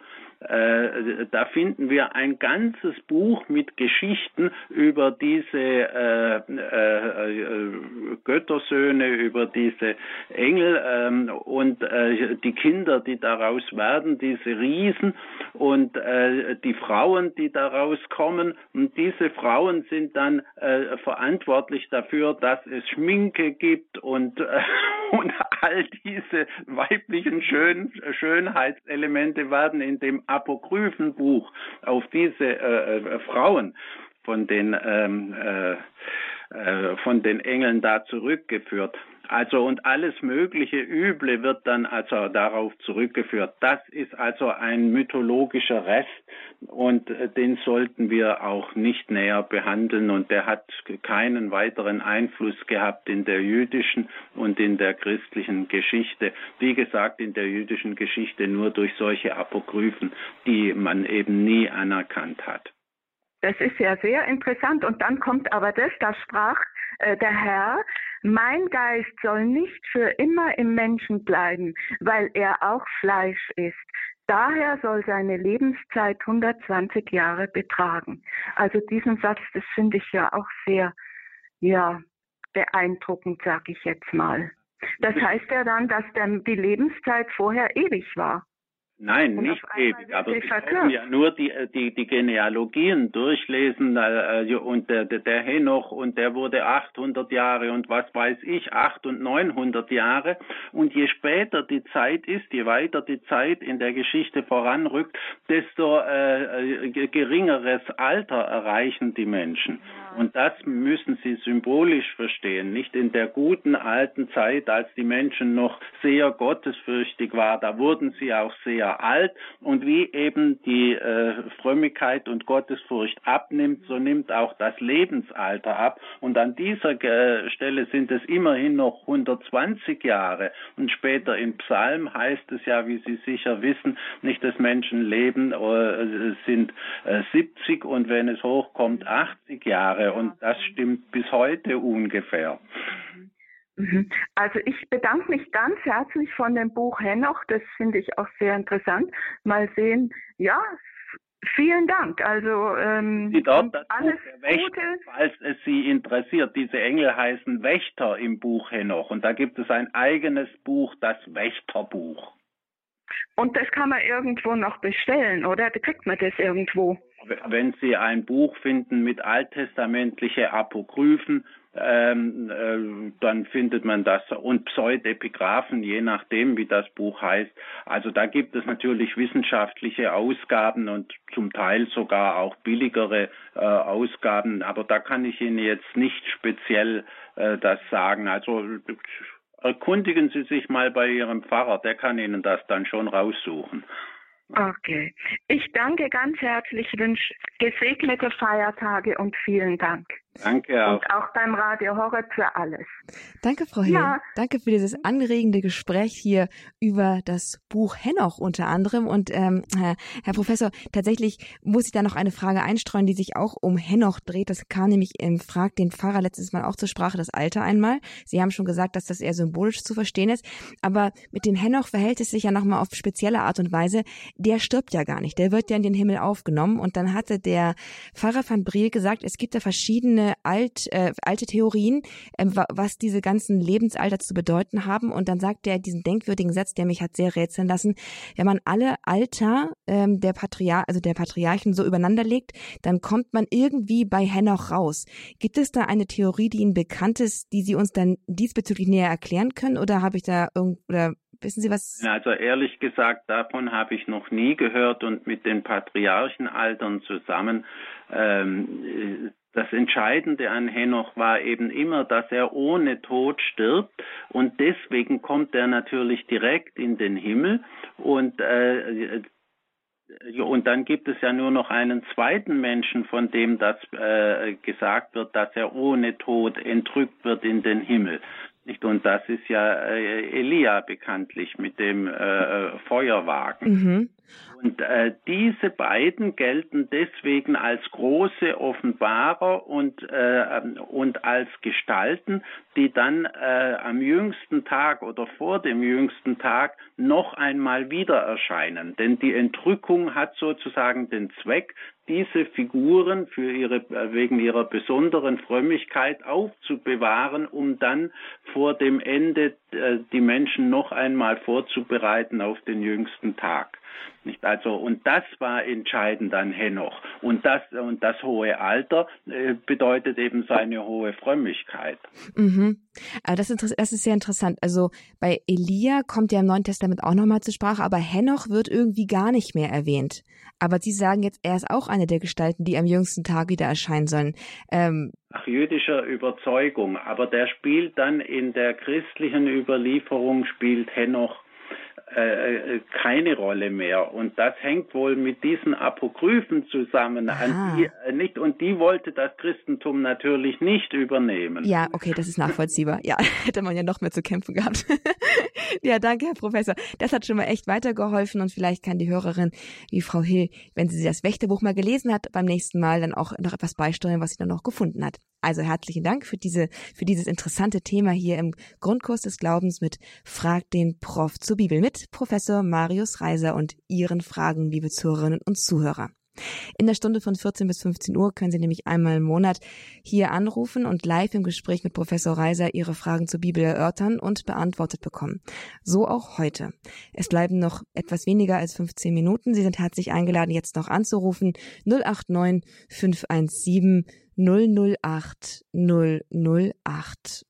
Speaker 2: äh, da finden wir ein ganzes Buch mit Geschichten über diese äh, äh, äh Göttersöhne, über diese Engel ähm, und äh, die Kinder, die daraus werden, diese Riesen und äh, die Frauen, die daraus kommen. Und diese Frauen sind dann verantwortlich dafür, dass es Schminke gibt und, und all diese weiblichen Schön Schönheitselemente werden in dem Apokryphenbuch auf diese äh, äh, Frauen von den ähm, äh, äh, von den Engeln da zurückgeführt. Also und alles mögliche Üble wird dann also darauf zurückgeführt. Das ist also ein mythologischer Rest und äh, den sollten wir auch nicht näher behandeln und der hat keinen weiteren Einfluss gehabt in der jüdischen und in der christlichen Geschichte. Wie gesagt, in der jüdischen Geschichte nur durch solche Apokryphen, die man eben nie anerkannt hat.
Speaker 8: Das ist ja sehr interessant. Und dann kommt aber das, da sprach äh, der Herr, mein Geist soll nicht für immer im Menschen bleiben, weil er auch Fleisch ist. Daher soll seine Lebenszeit 120 Jahre betragen. Also diesen Satz, das finde ich ja auch sehr, ja, beeindruckend, sage ich jetzt mal. Das heißt ja dann, dass der, die Lebenszeit vorher ewig war.
Speaker 2: Nein, und nicht ewig, aber Sie können ja nur die, äh, die, die Genealogien durchlesen äh, äh und der, der Henoch und der wurde 800 Jahre und was weiß ich, 800 und 900 Jahre. Und je später die Zeit ist, je weiter die Zeit in der Geschichte voranrückt, desto äh, geringeres Alter erreichen die Menschen. Und das müssen Sie symbolisch verstehen, nicht in der guten alten Zeit, als die Menschen noch sehr gottesfürchtig waren, da wurden sie auch sehr alt und wie eben die äh, Frömmigkeit und Gottesfurcht abnimmt, so nimmt auch das Lebensalter ab und an dieser äh, Stelle sind es immerhin noch 120 Jahre und später in Psalm heißt es ja, wie Sie sicher wissen, nicht das Menschenleben äh, sind 70 äh, und wenn es hochkommt 80 Jahre und das stimmt bis heute ungefähr.
Speaker 8: Mhm. Also ich bedanke mich ganz herzlich von dem Buch Henoch. Das finde ich auch sehr interessant. Mal sehen. Ja, vielen Dank. Also ähm,
Speaker 2: Sie dort das alles Buch der Wächter, Gute. falls es Sie interessiert. Diese Engel heißen Wächter im Buch Henoch und da gibt es ein eigenes Buch, das Wächterbuch.
Speaker 8: Und das kann man irgendwo noch bestellen, oder? Da kriegt man das irgendwo.
Speaker 2: Wenn Sie ein Buch finden mit alttestamentliche Apokryphen, ähm, äh, dann findet man das und Pseudepigraphen, je nachdem, wie das Buch heißt. Also da gibt es natürlich wissenschaftliche Ausgaben und zum Teil sogar auch billigere äh, Ausgaben, aber da kann ich Ihnen jetzt nicht speziell äh, das sagen. Also erkundigen Sie sich mal bei Ihrem Pfarrer, der kann Ihnen das dann schon raussuchen.
Speaker 8: Okay. Ich danke ganz herzlich, wünsche gesegnete Feiertage und vielen Dank.
Speaker 2: Danke
Speaker 8: auch. Und auch beim Radio Horror für alles.
Speaker 1: Danke, Frau Hill. Ja. Danke für dieses anregende Gespräch hier über das Buch Henoch unter anderem. Und ähm, Herr, Herr Professor, tatsächlich muss ich da noch eine Frage einstreuen, die sich auch um Henoch dreht. Das kam nämlich im Frag den Pfarrer letztes Mal auch zur Sprache, das Alter einmal. Sie haben schon gesagt, dass das eher symbolisch zu verstehen ist. Aber mit dem Henoch verhält es sich ja nochmal auf spezielle Art und Weise. Der stirbt ja gar nicht. Der wird ja in den Himmel aufgenommen. Und dann hatte der Pfarrer van Briel gesagt, es gibt da verschiedene verschiedene alt, äh, alte Theorien, äh, was diese ganzen Lebensalter zu bedeuten haben. Und dann sagt er diesen denkwürdigen Satz, der mich hat sehr rätseln lassen, wenn man alle Alter ähm, der Patriar also der Patriarchen so übereinander legt, dann kommt man irgendwie bei Henoch raus. Gibt es da eine Theorie, die Ihnen bekannt ist, die Sie uns dann diesbezüglich näher erklären können? Oder habe ich da irgend oder Wissen Sie was?
Speaker 2: Also ehrlich gesagt, davon habe ich noch nie gehört und mit den Patriarchenaltern zusammen ähm, das Entscheidende an Henoch war eben immer, dass er ohne Tod stirbt und deswegen kommt er natürlich direkt in den Himmel und äh, und dann gibt es ja nur noch einen zweiten Menschen, von dem das äh, gesagt wird, dass er ohne Tod entrückt wird in den Himmel. Nicht? Und das ist ja äh, Elia bekanntlich mit dem äh, Feuerwagen.
Speaker 1: Mhm.
Speaker 2: Und äh, diese beiden gelten deswegen als große Offenbarer und, äh, und als Gestalten, die dann äh, am jüngsten Tag oder vor dem jüngsten Tag noch einmal wieder erscheinen. Denn die Entrückung hat sozusagen den Zweck, diese Figuren für ihre, äh, wegen ihrer besonderen Frömmigkeit aufzubewahren, um dann vor dem Ende äh, die Menschen noch einmal vorzubereiten auf den jüngsten Tag. Nicht also und das war entscheidend an Henoch und das und das hohe Alter äh, bedeutet eben seine hohe Frömmigkeit.
Speaker 1: Mhm. Aber das ist, das ist sehr interessant. Also bei Elia kommt ja im Neuen Testament auch nochmal zur Sprache, aber Henoch wird irgendwie gar nicht mehr erwähnt. Aber Sie sagen jetzt, er ist auch eine der Gestalten, die am jüngsten Tag wieder erscheinen sollen.
Speaker 2: Ähm, Nach jüdischer Überzeugung, aber der spielt dann in der christlichen Überlieferung spielt Henoch äh, äh, keine Rolle mehr. Und das hängt wohl mit diesen Apokryphen zusammen, an die, äh, nicht, und die wollte das Christentum natürlich nicht übernehmen.
Speaker 1: Ja, okay, das ist nachvollziehbar. Ja, hätte man ja noch mehr zu kämpfen gehabt. ja, danke, Herr Professor. Das hat schon mal echt weitergeholfen und vielleicht kann die Hörerin, wie Frau Hill, wenn sie das Wächterbuch mal gelesen hat, beim nächsten Mal dann auch noch etwas beisteuern, was sie dann noch gefunden hat. Also herzlichen Dank für diese, für dieses interessante Thema hier im Grundkurs des Glaubens mit Frag den Prof zur Bibel mit Professor Marius Reiser und Ihren Fragen, liebe Zuhörerinnen und Zuhörer. In der Stunde von 14 bis 15 Uhr können Sie nämlich einmal im Monat hier anrufen und live im Gespräch mit Professor Reiser Ihre Fragen zur Bibel erörtern und beantwortet bekommen. So auch heute. Es bleiben noch etwas weniger als 15 Minuten. Sie sind herzlich eingeladen, jetzt noch anzurufen. 089 517 008 008.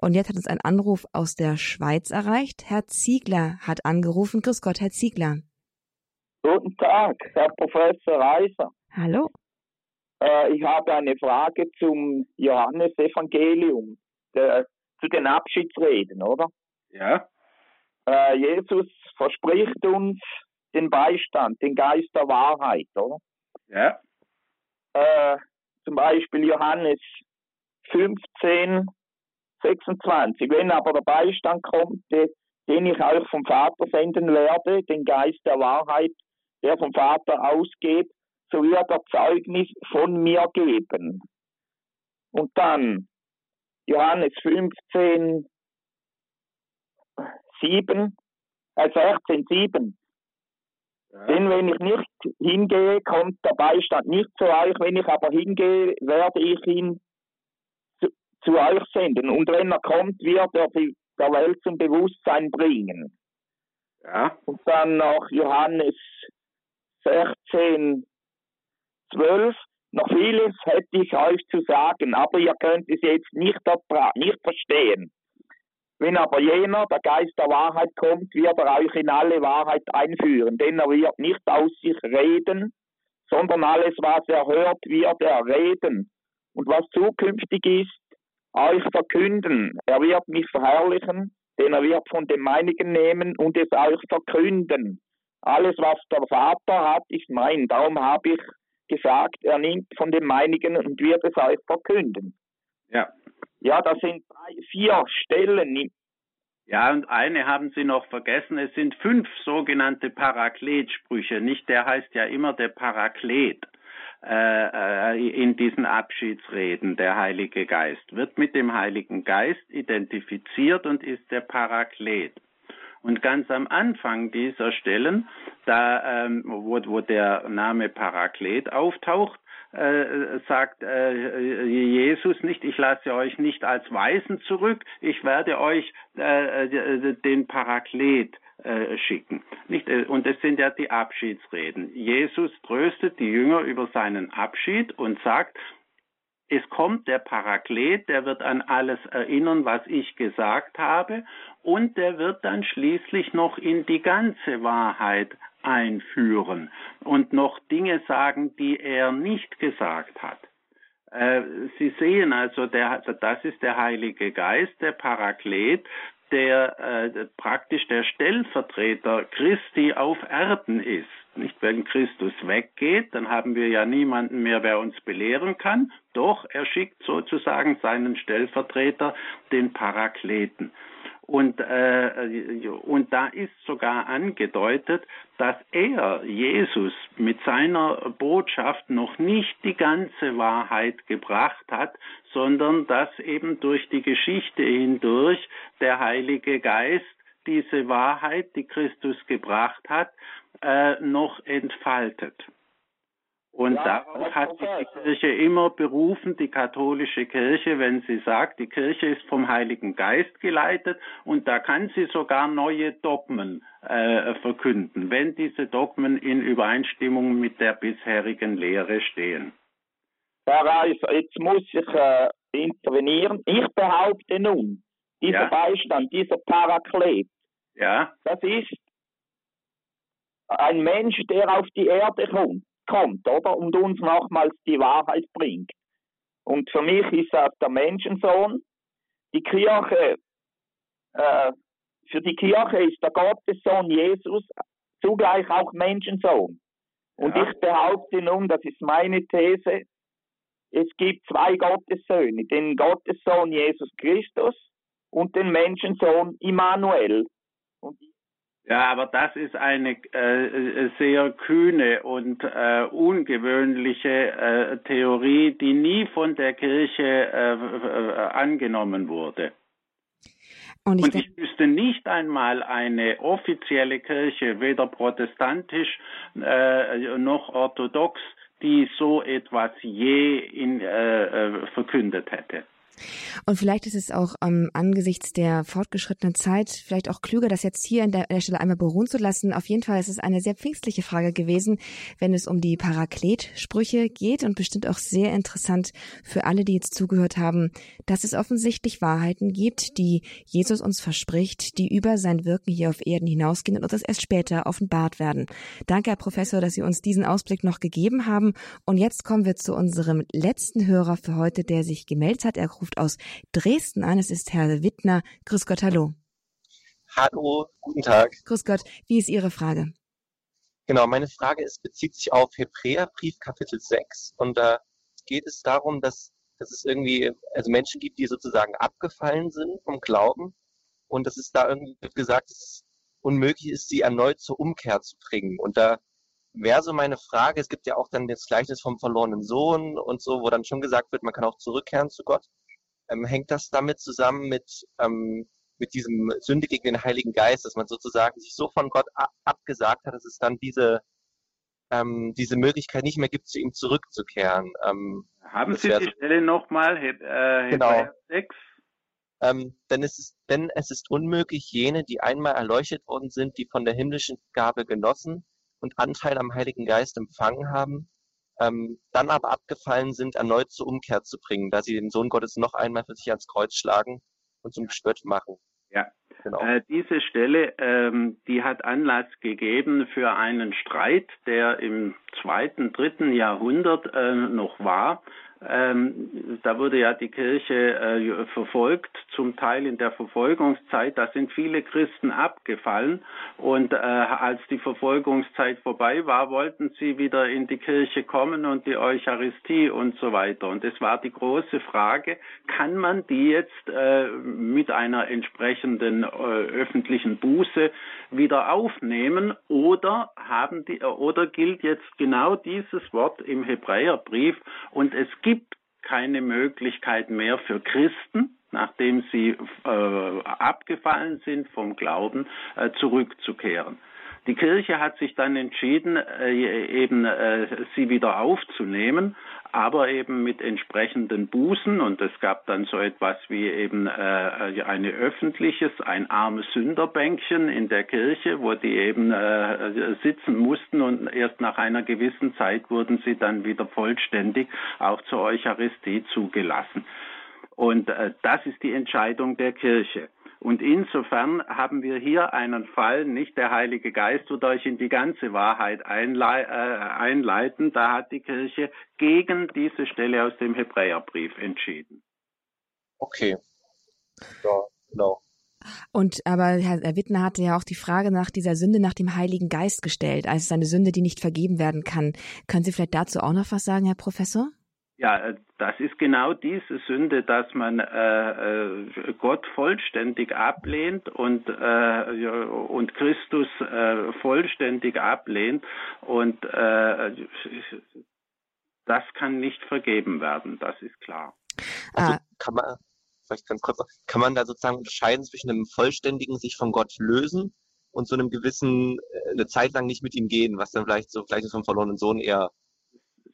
Speaker 1: Und jetzt hat uns ein Anruf aus der Schweiz erreicht. Herr Ziegler hat angerufen. Grüß Gott, Herr Ziegler.
Speaker 9: Guten Tag, Herr Professor Reiser.
Speaker 1: Hallo.
Speaker 9: Äh, ich habe eine Frage zum Johannesevangelium, zu den Abschiedsreden, oder?
Speaker 2: Ja.
Speaker 9: Äh, Jesus verspricht uns den Beistand, den Geist der Wahrheit, oder?
Speaker 2: Ja.
Speaker 9: Äh, zum Beispiel Johannes 15, 26. Wenn aber der Beistand kommt, den ich euch vom Vater senden werde, den Geist der Wahrheit, der vom Vater ausgeht, so wird er Zeugnis von mir geben. Und dann Johannes 15, 7, äh 16, 7. Denn wenn ich nicht hingehe, kommt der Beistand nicht zu euch. Wenn ich aber hingehe, werde ich ihn zu, zu euch senden. Und wenn er kommt, wird er die, der Welt zum Bewusstsein bringen.
Speaker 2: Ja.
Speaker 9: Und dann noch Johannes 16, 12. Noch vieles hätte ich euch zu sagen, aber ihr könnt es jetzt nicht, nicht verstehen. Wenn aber jener, der Geist der Wahrheit kommt, wird er euch in alle Wahrheit einführen, denn er wird nicht aus sich reden, sondern alles, was er hört, wird er reden. Und was zukünftig ist, euch verkünden. Er wird mich verherrlichen, denn er wird von dem meinigen nehmen und es euch verkünden. Alles, was der Vater hat, ist mein. Darum habe ich gesagt, er nimmt von dem meinigen und wird es euch verkünden.
Speaker 2: Ja.
Speaker 9: Ja, das sind drei, vier Stellen.
Speaker 2: Ja, und eine haben Sie noch vergessen. Es sind fünf sogenannte Parakletsprüche. Nicht der heißt ja immer der Paraklet äh, äh, in diesen Abschiedsreden. Der Heilige Geist wird mit dem Heiligen Geist identifiziert und ist der Paraklet. Und ganz am Anfang dieser Stellen, da ähm, wo, wo der Name Paraklet auftaucht, äh, sagt äh, Jesus nicht, ich lasse euch nicht als Weisen zurück, ich werde euch äh, äh den Paraklet äh, schicken. Nicht, und es sind ja die Abschiedsreden. Jesus tröstet die Jünger über seinen Abschied und sagt, es kommt der Paraklet, der wird an alles erinnern, was ich gesagt habe, und der wird dann schließlich noch in die ganze Wahrheit einführen und noch Dinge sagen, die er nicht gesagt hat. Äh, Sie sehen also, der, das ist der Heilige Geist, der Paraklet, der äh, praktisch der Stellvertreter Christi auf Erden ist. Nicht, wenn Christus weggeht, dann haben wir ja niemanden mehr, wer uns belehren kann. Doch er schickt sozusagen seinen Stellvertreter, den Parakleten. Und, äh, und da ist sogar angedeutet, dass er, Jesus, mit seiner Botschaft noch nicht die ganze Wahrheit gebracht hat, sondern dass eben durch die Geschichte hindurch der Heilige Geist diese Wahrheit, die Christus gebracht hat, äh, noch entfaltet. Und ja, darauf hat sich die Kirche immer berufen, die katholische Kirche, wenn sie sagt, die Kirche ist vom Heiligen Geist geleitet und da kann sie sogar neue Dogmen äh, verkünden, wenn diese Dogmen in Übereinstimmung mit der bisherigen Lehre stehen.
Speaker 9: Herr Reis, jetzt muss ich äh, intervenieren. Ich behaupte nun, dieser ja. Beistand, dieser Paraklet,
Speaker 2: ja.
Speaker 9: das ist ein Mensch, der auf die Erde kommt kommt, oder? Und uns nochmals die Wahrheit bringt. Und für mich ist das der Menschensohn. Die Kirche, äh, für die Kirche ist der Gottessohn Jesus zugleich auch Menschensohn. Und ja. ich behaupte nun, das ist meine These, es gibt zwei Gottessöhne, den Gottessohn Jesus Christus und den Menschensohn Immanuel. Und
Speaker 2: ja, aber das ist eine äh, sehr kühne und äh, ungewöhnliche äh, Theorie, die nie von der Kirche äh, äh, angenommen wurde. Und ich, und ich wüsste nicht einmal eine offizielle Kirche, weder protestantisch äh, noch orthodox, die so etwas je in, verkündet hätte.
Speaker 1: Und vielleicht ist es auch ähm, angesichts der fortgeschrittenen Zeit vielleicht auch klüger, das jetzt hier an der, der, Stelle einmal beruhen zu lassen. Auf jeden Fall ist es eine sehr pfingstliche Frage gewesen, wenn es um die Paraklet-Sprüche geht und bestimmt auch sehr interessant für alle, die jetzt zugehört haben, dass es offensichtlich Wahrheiten gibt, die Jesus uns verspricht, die über sein Wirken hier auf Erden hinausgehen und uns erst später offenbart werden. Danke, Herr Professor, dass Sie uns diesen Ausblick noch gegeben haben. Und jetzt kommen wir zu unserem letzten Hörer für heute, der sich gemeldet hat. Er ruft aus Dresden an. Es ist Herr Wittner. Grüß Gott, hallo.
Speaker 10: Hallo, guten Tag.
Speaker 1: Grüß Gott. Wie ist Ihre Frage?
Speaker 10: Genau, meine Frage ist, bezieht sich auf Hebräerbrief Kapitel 6 und da geht es darum, dass, dass es irgendwie, also Menschen gibt, die sozusagen abgefallen sind vom Glauben und dass es da irgendwie gesagt, dass es unmöglich ist, sie erneut zur Umkehr zu bringen. Und da wäre so meine Frage, es gibt ja auch dann das Gleichnis vom verlorenen Sohn und so, wo dann schon gesagt wird, man kann auch zurückkehren zu Gott. Ähm, hängt das damit zusammen mit, ähm, mit diesem Sünde gegen den Heiligen Geist, dass man sozusagen sich so von Gott ab abgesagt hat, dass es dann diese, ähm, diese Möglichkeit nicht mehr gibt, zu ihm zurückzukehren.
Speaker 2: Ähm, Haben Sie die Stelle nochmal, äh, genau. 6?
Speaker 10: Ähm, denn, es ist, denn es ist unmöglich, jene, die einmal erleuchtet worden sind, die von der himmlischen Gabe genossen und Anteil am Heiligen Geist empfangen haben, ähm, dann aber abgefallen sind, erneut zur Umkehr zu bringen, da sie den Sohn Gottes noch einmal für sich ans Kreuz schlagen und zum Spött machen.
Speaker 2: Ja, genau. Äh, diese Stelle, ähm, die hat Anlass gegeben für einen Streit, der im zweiten, dritten Jahrhundert äh, noch war ähm, da wurde ja die Kirche äh, verfolgt, zum Teil in der Verfolgungszeit. Da sind viele Christen abgefallen und äh, als die Verfolgungszeit vorbei war, wollten sie wieder in die Kirche kommen und die Eucharistie und so weiter. Und es war die große Frage, kann man die jetzt äh, mit einer entsprechenden äh, öffentlichen Buße wieder aufnehmen oder haben die oder gilt jetzt genau dieses Wort im Hebräerbrief und es gibt keine Möglichkeit mehr für Christen, nachdem sie äh, abgefallen sind vom Glauben, äh, zurückzukehren. Die Kirche hat sich dann entschieden, äh, eben äh, sie wieder aufzunehmen, aber eben mit entsprechenden Bußen und es gab dann so etwas wie eben äh, ein öffentliches, ein armes Sünderbänkchen in der Kirche, wo die eben sitzen mussten und erst nach einer gewissen Zeit wurden sie dann wieder vollständig auch zur Eucharistie zugelassen. Und das ist die Entscheidung der Kirche. Und insofern haben wir hier einen Fall, nicht der Heilige Geist wird euch in die ganze Wahrheit einlei äh, einleiten. Da hat die Kirche gegen diese Stelle aus dem Hebräerbrief entschieden.
Speaker 10: Okay. Ja, genau.
Speaker 1: Und aber Herr Wittner hatte ja auch die Frage nach dieser Sünde nach dem Heiligen Geist gestellt, also eine Sünde, die nicht vergeben werden kann. Können Sie vielleicht dazu auch noch was sagen, Herr Professor?
Speaker 2: Ja, äh, das ist genau diese Sünde, dass man äh, äh, Gott vollständig ablehnt und, äh, und Christus äh, vollständig ablehnt und äh, das kann nicht vergeben werden, das ist klar.
Speaker 10: Also ah. kann man, vielleicht ganz kurz, kann man da sozusagen unterscheiden zwischen einem vollständigen sich von Gott lösen und so einem gewissen äh, eine Zeit lang nicht mit ihm gehen, was dann vielleicht so vielleicht vom verlorenen Sohn eher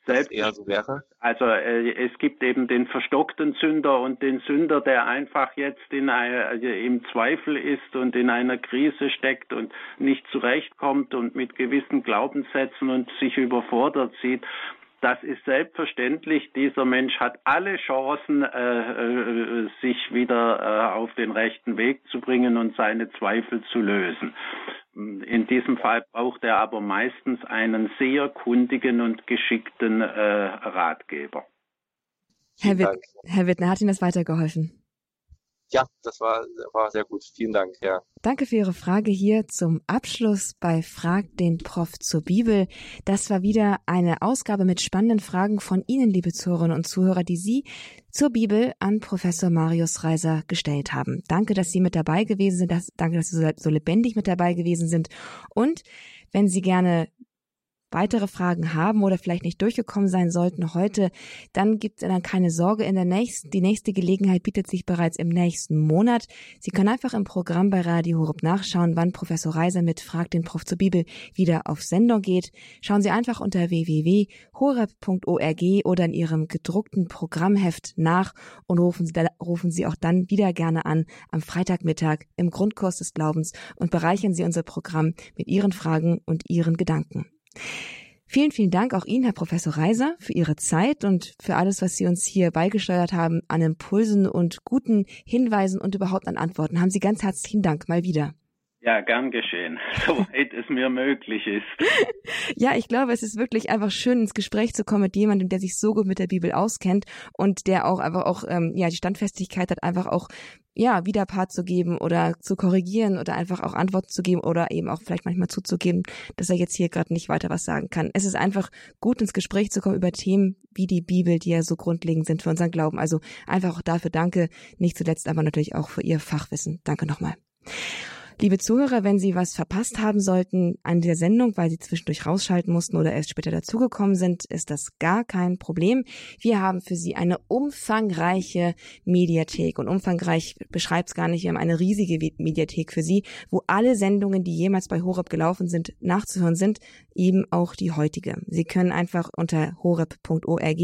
Speaker 10: selbst eher so wäre?
Speaker 2: Also äh, es gibt eben den verstockten Sünder und den Sünder, der einfach jetzt in eine, also im Zweifel ist und in einer Krise steckt und nicht zurechtkommt und mit gewissen Glaubenssätzen und sich überfordert sieht. Das ist selbstverständlich. Dieser Mensch hat alle Chancen, äh, äh, sich wieder äh, auf den rechten Weg zu bringen und seine Zweifel zu lösen. In diesem Fall braucht er aber meistens einen sehr kundigen und geschickten äh, Ratgeber.
Speaker 1: Herr, Witt, Herr Wittner, hat Ihnen das weitergeholfen?
Speaker 10: Ja, das war, war sehr gut. Vielen Dank, ja.
Speaker 1: Danke für Ihre Frage hier zum Abschluss bei Frag den Prof zur Bibel. Das war wieder eine Ausgabe mit spannenden Fragen von Ihnen, liebe Zuhörerinnen und Zuhörer, die Sie zur Bibel an Professor Marius Reiser gestellt haben. Danke, dass Sie mit dabei gewesen sind. Das, danke, dass Sie so lebendig mit dabei gewesen sind. Und wenn Sie gerne weitere Fragen haben oder vielleicht nicht durchgekommen sein sollten heute, dann gibt es dann keine Sorge. In der nächsten, die nächste Gelegenheit bietet sich bereits im nächsten Monat. Sie können einfach im Programm bei Radio Horeb nachschauen, wann Professor Reiser mit Frag den Prof zur Bibel wieder auf Sendung geht. Schauen Sie einfach unter www.horeb.org oder in Ihrem gedruckten Programmheft nach und rufen Sie, rufen Sie auch dann wieder gerne an am Freitagmittag im Grundkurs des Glaubens und bereichern Sie unser Programm mit Ihren Fragen und Ihren Gedanken. Vielen, vielen Dank auch Ihnen, Herr Professor Reiser, für Ihre Zeit und für alles, was Sie uns hier beigesteuert haben an Impulsen und guten Hinweisen und überhaupt an Antworten. Haben Sie ganz herzlichen Dank mal wieder.
Speaker 2: Ja, gern geschehen, soweit es mir möglich ist.
Speaker 1: Ja, ich glaube, es ist wirklich einfach schön, ins Gespräch zu kommen mit jemandem, der sich so gut mit der Bibel auskennt und der auch einfach auch ähm, ja die Standfestigkeit hat, einfach auch ja, Widerpart zu geben oder zu korrigieren oder einfach auch Antworten zu geben oder eben auch vielleicht manchmal zuzugeben, dass er jetzt hier gerade nicht weiter was sagen kann. Es ist einfach gut, ins Gespräch zu kommen über Themen wie die Bibel, die ja so grundlegend sind für unseren Glauben. Also einfach auch dafür danke, nicht zuletzt aber natürlich auch für Ihr Fachwissen. Danke nochmal. Liebe Zuhörer, wenn Sie was verpasst haben sollten an der Sendung, weil Sie zwischendurch rausschalten mussten oder erst später dazugekommen sind, ist das gar kein Problem. Wir haben für Sie eine umfangreiche Mediathek und umfangreich beschreibt es gar nicht. Wir haben eine riesige Mediathek für Sie, wo alle Sendungen, die jemals bei Horeb gelaufen sind, nachzuhören sind, eben auch die heutige. Sie können einfach unter horeb.org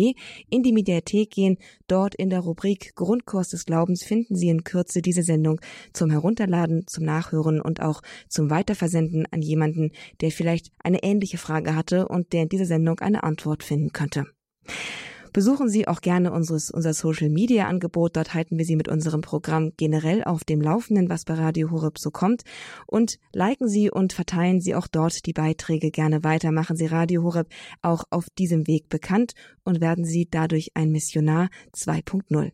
Speaker 1: in die Mediathek gehen. Dort in der Rubrik Grundkurs des Glaubens finden Sie in Kürze diese Sendung zum Herunterladen, zum Nachhören und auch zum Weiterversenden an jemanden, der vielleicht eine ähnliche Frage hatte und der in dieser Sendung eine Antwort finden könnte. Besuchen Sie auch gerne unseres, unser Social Media Angebot. Dort halten wir Sie mit unserem Programm generell auf dem Laufenden, was bei Radio Horeb so kommt. Und liken Sie und verteilen Sie auch dort die Beiträge gerne weiter. Machen Sie Radio Horeb auch auf diesem Weg bekannt und werden Sie dadurch ein Missionar 2.0.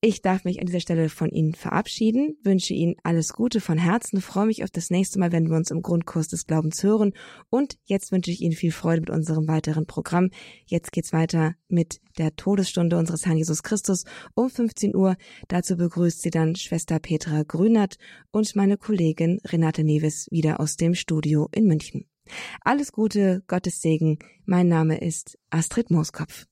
Speaker 1: Ich darf mich an dieser Stelle von Ihnen verabschieden, wünsche Ihnen alles Gute von Herzen, freue mich auf das nächste Mal, wenn wir uns im Grundkurs des Glaubens hören. Und jetzt wünsche ich Ihnen viel Freude mit unserem weiteren Programm. Jetzt geht's weiter mit der Todesstunde unseres Herrn Jesus Christus um 15 Uhr. Dazu begrüßt Sie dann Schwester Petra Grünert und meine Kollegin Renate Neves wieder aus dem Studio in München. Alles Gute, Gottes Segen. Mein Name ist Astrid Mooskopf.